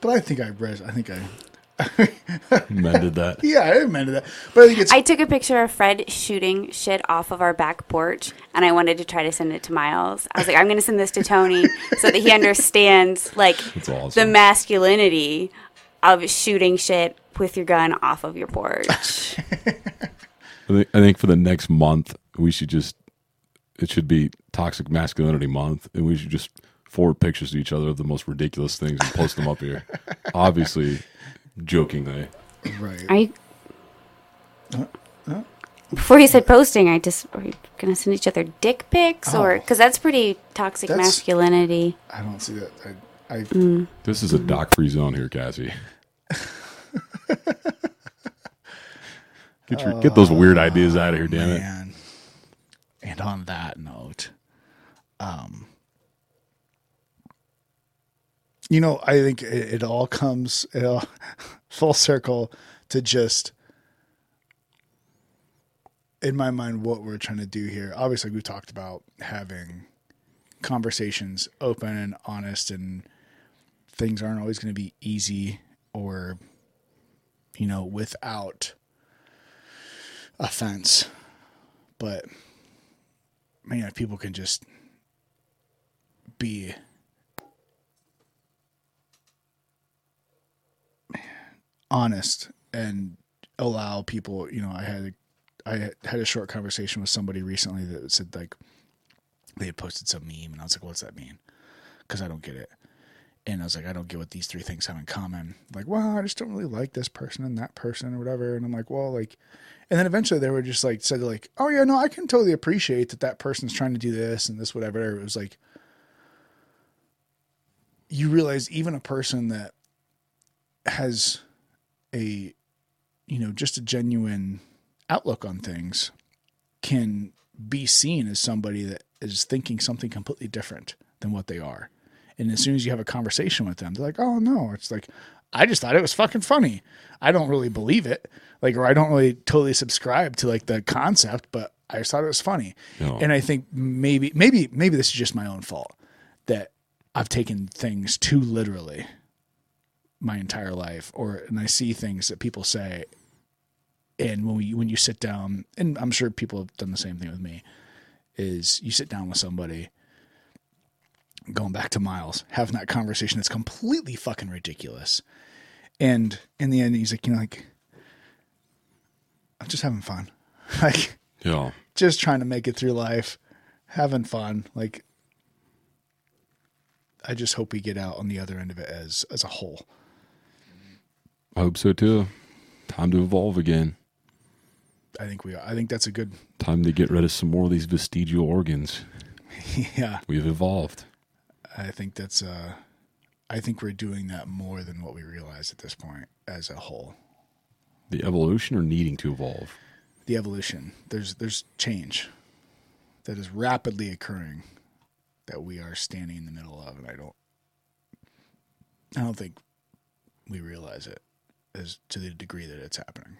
but I think I res- I think I <laughs> Mended that. <laughs> yeah I amended that. But I think it's I took a picture of Fred shooting shit off of our back porch, and I wanted to try to send it to Miles. I was like, I'm going to send this to Tony so that he <laughs> understands like awesome. the masculinity of shooting shit with your gun off of your porch. I think, I think for the next month we should just it should be toxic masculinity month, and we should just forward pictures to each other of the most ridiculous things and post them up here. <laughs> Obviously, jokingly. Eh? right. Are you? Uh, uh. Before you said posting, I just are you gonna send each other dick pics or Oh. because that's pretty toxic That's- masculinity. I don't see that. I, I mm. This is a doc free zone here, Cassie. Get your get those weird oh, ideas out of here, damn it. And on that note, um, you know, I think it, it all comes <laughs> it all, full circle to just, in my mind, what we're trying to do here. Obviously, we've talked about having conversations open and honest, and things aren't always going to be easy or, you know, without offense. But man, if people can just be honest and allow people, you know, I had I had a short conversation with somebody recently that said like they had posted some meme and I was like, what's that mean? Because I don't get it. And I was like, I don't get what these three things have in common. Like, well, I just don't really like this person and that person or whatever. And I'm like, well, like, and then eventually they were just like, said like, oh yeah, no, I can totally appreciate that that person's trying to do this and this, whatever. It was like, you realize even a person that has a, you know, just a genuine outlook on things can be seen as somebody that is thinking something completely different than what they are. And as soon as you have a conversation with them, they're like, "Oh no!" It's like, I just thought it was fucking funny. I don't really believe it, like, or I don't really totally subscribe to like the concept, but I just thought it was funny. Yeah. And I think maybe, maybe, maybe this is just my own fault that I've taken things too literally my entire life, or and I see things that people say, and when we when you sit down, and I'm sure people have done the same thing with me, is you sit down with somebody going back to Miles, having that conversation that's completely fucking ridiculous. And in the end, he's like, you know, like, I'm just having fun. <laughs> like, Yeah. just trying to make it through life, having fun. Like, I just hope we get out on the other end of it as as a whole. I hope so too. Time to evolve again. I think we. I think that's a good. Time to get rid of some more of these vestigial organs. <laughs> Yeah, We've evolved. I think that's. uh I think we're doing that more than what we realize at this point as a whole. The evolution or needing to evolve? the evolution. There's there's change that is rapidly occurring that we are standing in the middle of, and I don't I don't think we realize it as to the degree that it's happening.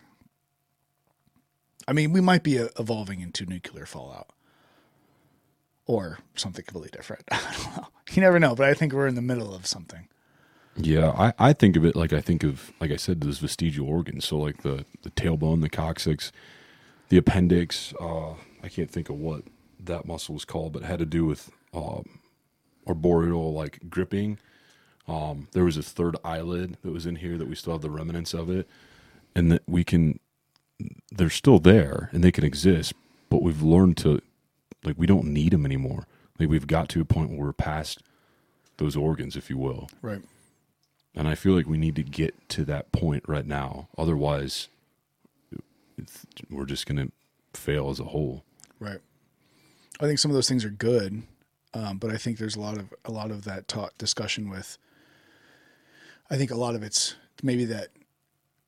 I mean, we might be uh, evolving into nuclear fallout or something completely different. <laughs> I don't know. You never know, but I think we're in the middle of something. Yeah, I, I think of it like I think of like I said those vestigial organs. So like the the tailbone, the coccyx, the appendix. Uh, I can't think of what that muscle was called, but had to do with um, arboreal like gripping. Um, there was a third eyelid that was in here that we still have the remnants of it, and that we can. They're still there and they can exist, but we've learned to like we don't need them anymore. Like we've got to a point where we're past those organs, if you will. Right. And I feel like we need to get to that point right now. Otherwise, we're just going to fail as a whole. Right. I think some of those things are good, um, but I think there's a lot of a lot of that talk discussion with. I think a lot of it's maybe that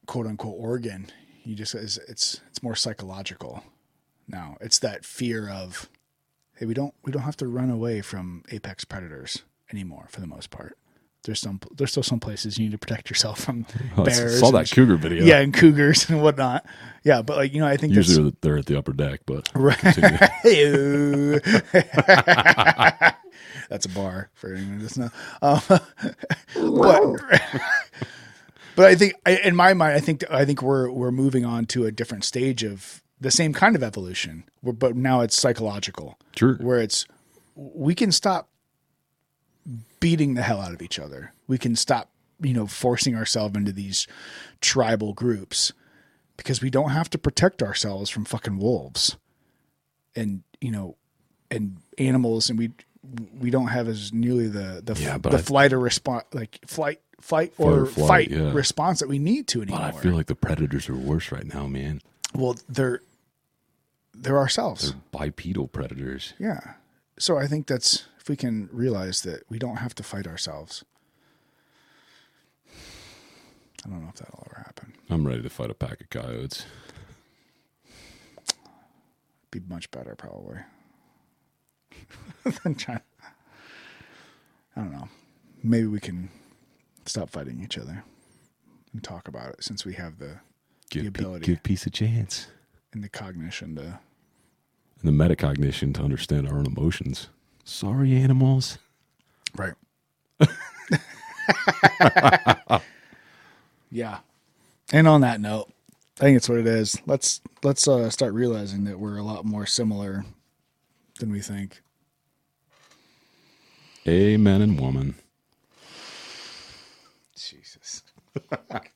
quote unquote organ. You just is it's it's more psychological now. It's that fear of hey we don't we don't have to run away from apex predators anymore for the most part. There's some there's still some places you need to protect yourself from <laughs> Oh, I bears. saw that cougar video. Yeah, and cougars and whatnot. Yeah, but like you know, I think Usually they're- they're at the upper deck, but Right. <laughs> <laughs> That's a bar for anyone who doesn't know. Um, <laughs> but, <laughs> but I think, I, in my mind, I think I think we're we're moving on to a different stage of the same kind of evolution, but now it's psychological. Sure. Where it's we can stop beating the hell out of each other. We can stop, you know, forcing ourselves into these tribal groups because we don't have to protect ourselves from fucking wolves and you know and animals and we we don't have as nearly the the, Yeah, the I- flight or response like flight fight Fight or, flight, fight yeah. response that we need to but anymore. I feel like the predators are worse right now, man. well, they're they're ourselves. They're bipedal predators. yeah. So I think that's if we can realize that we don't have to fight ourselves. I don't know if that'll ever happen. I'm ready to fight a pack of coyotes. Be much better probably <laughs> than trying. I don't know. Maybe we can stop fighting each other and talk about it since we have the Give, the pe- ability give peace a chance. and the cognition to. And the metacognition to understand our own emotions. Sorry, animals. Right. <laughs> yeah. And on that note, I think it's what it is. Let's let's uh, start realizing that we're a lot more similar than we think. Amen and woman. Jesus. <laughs>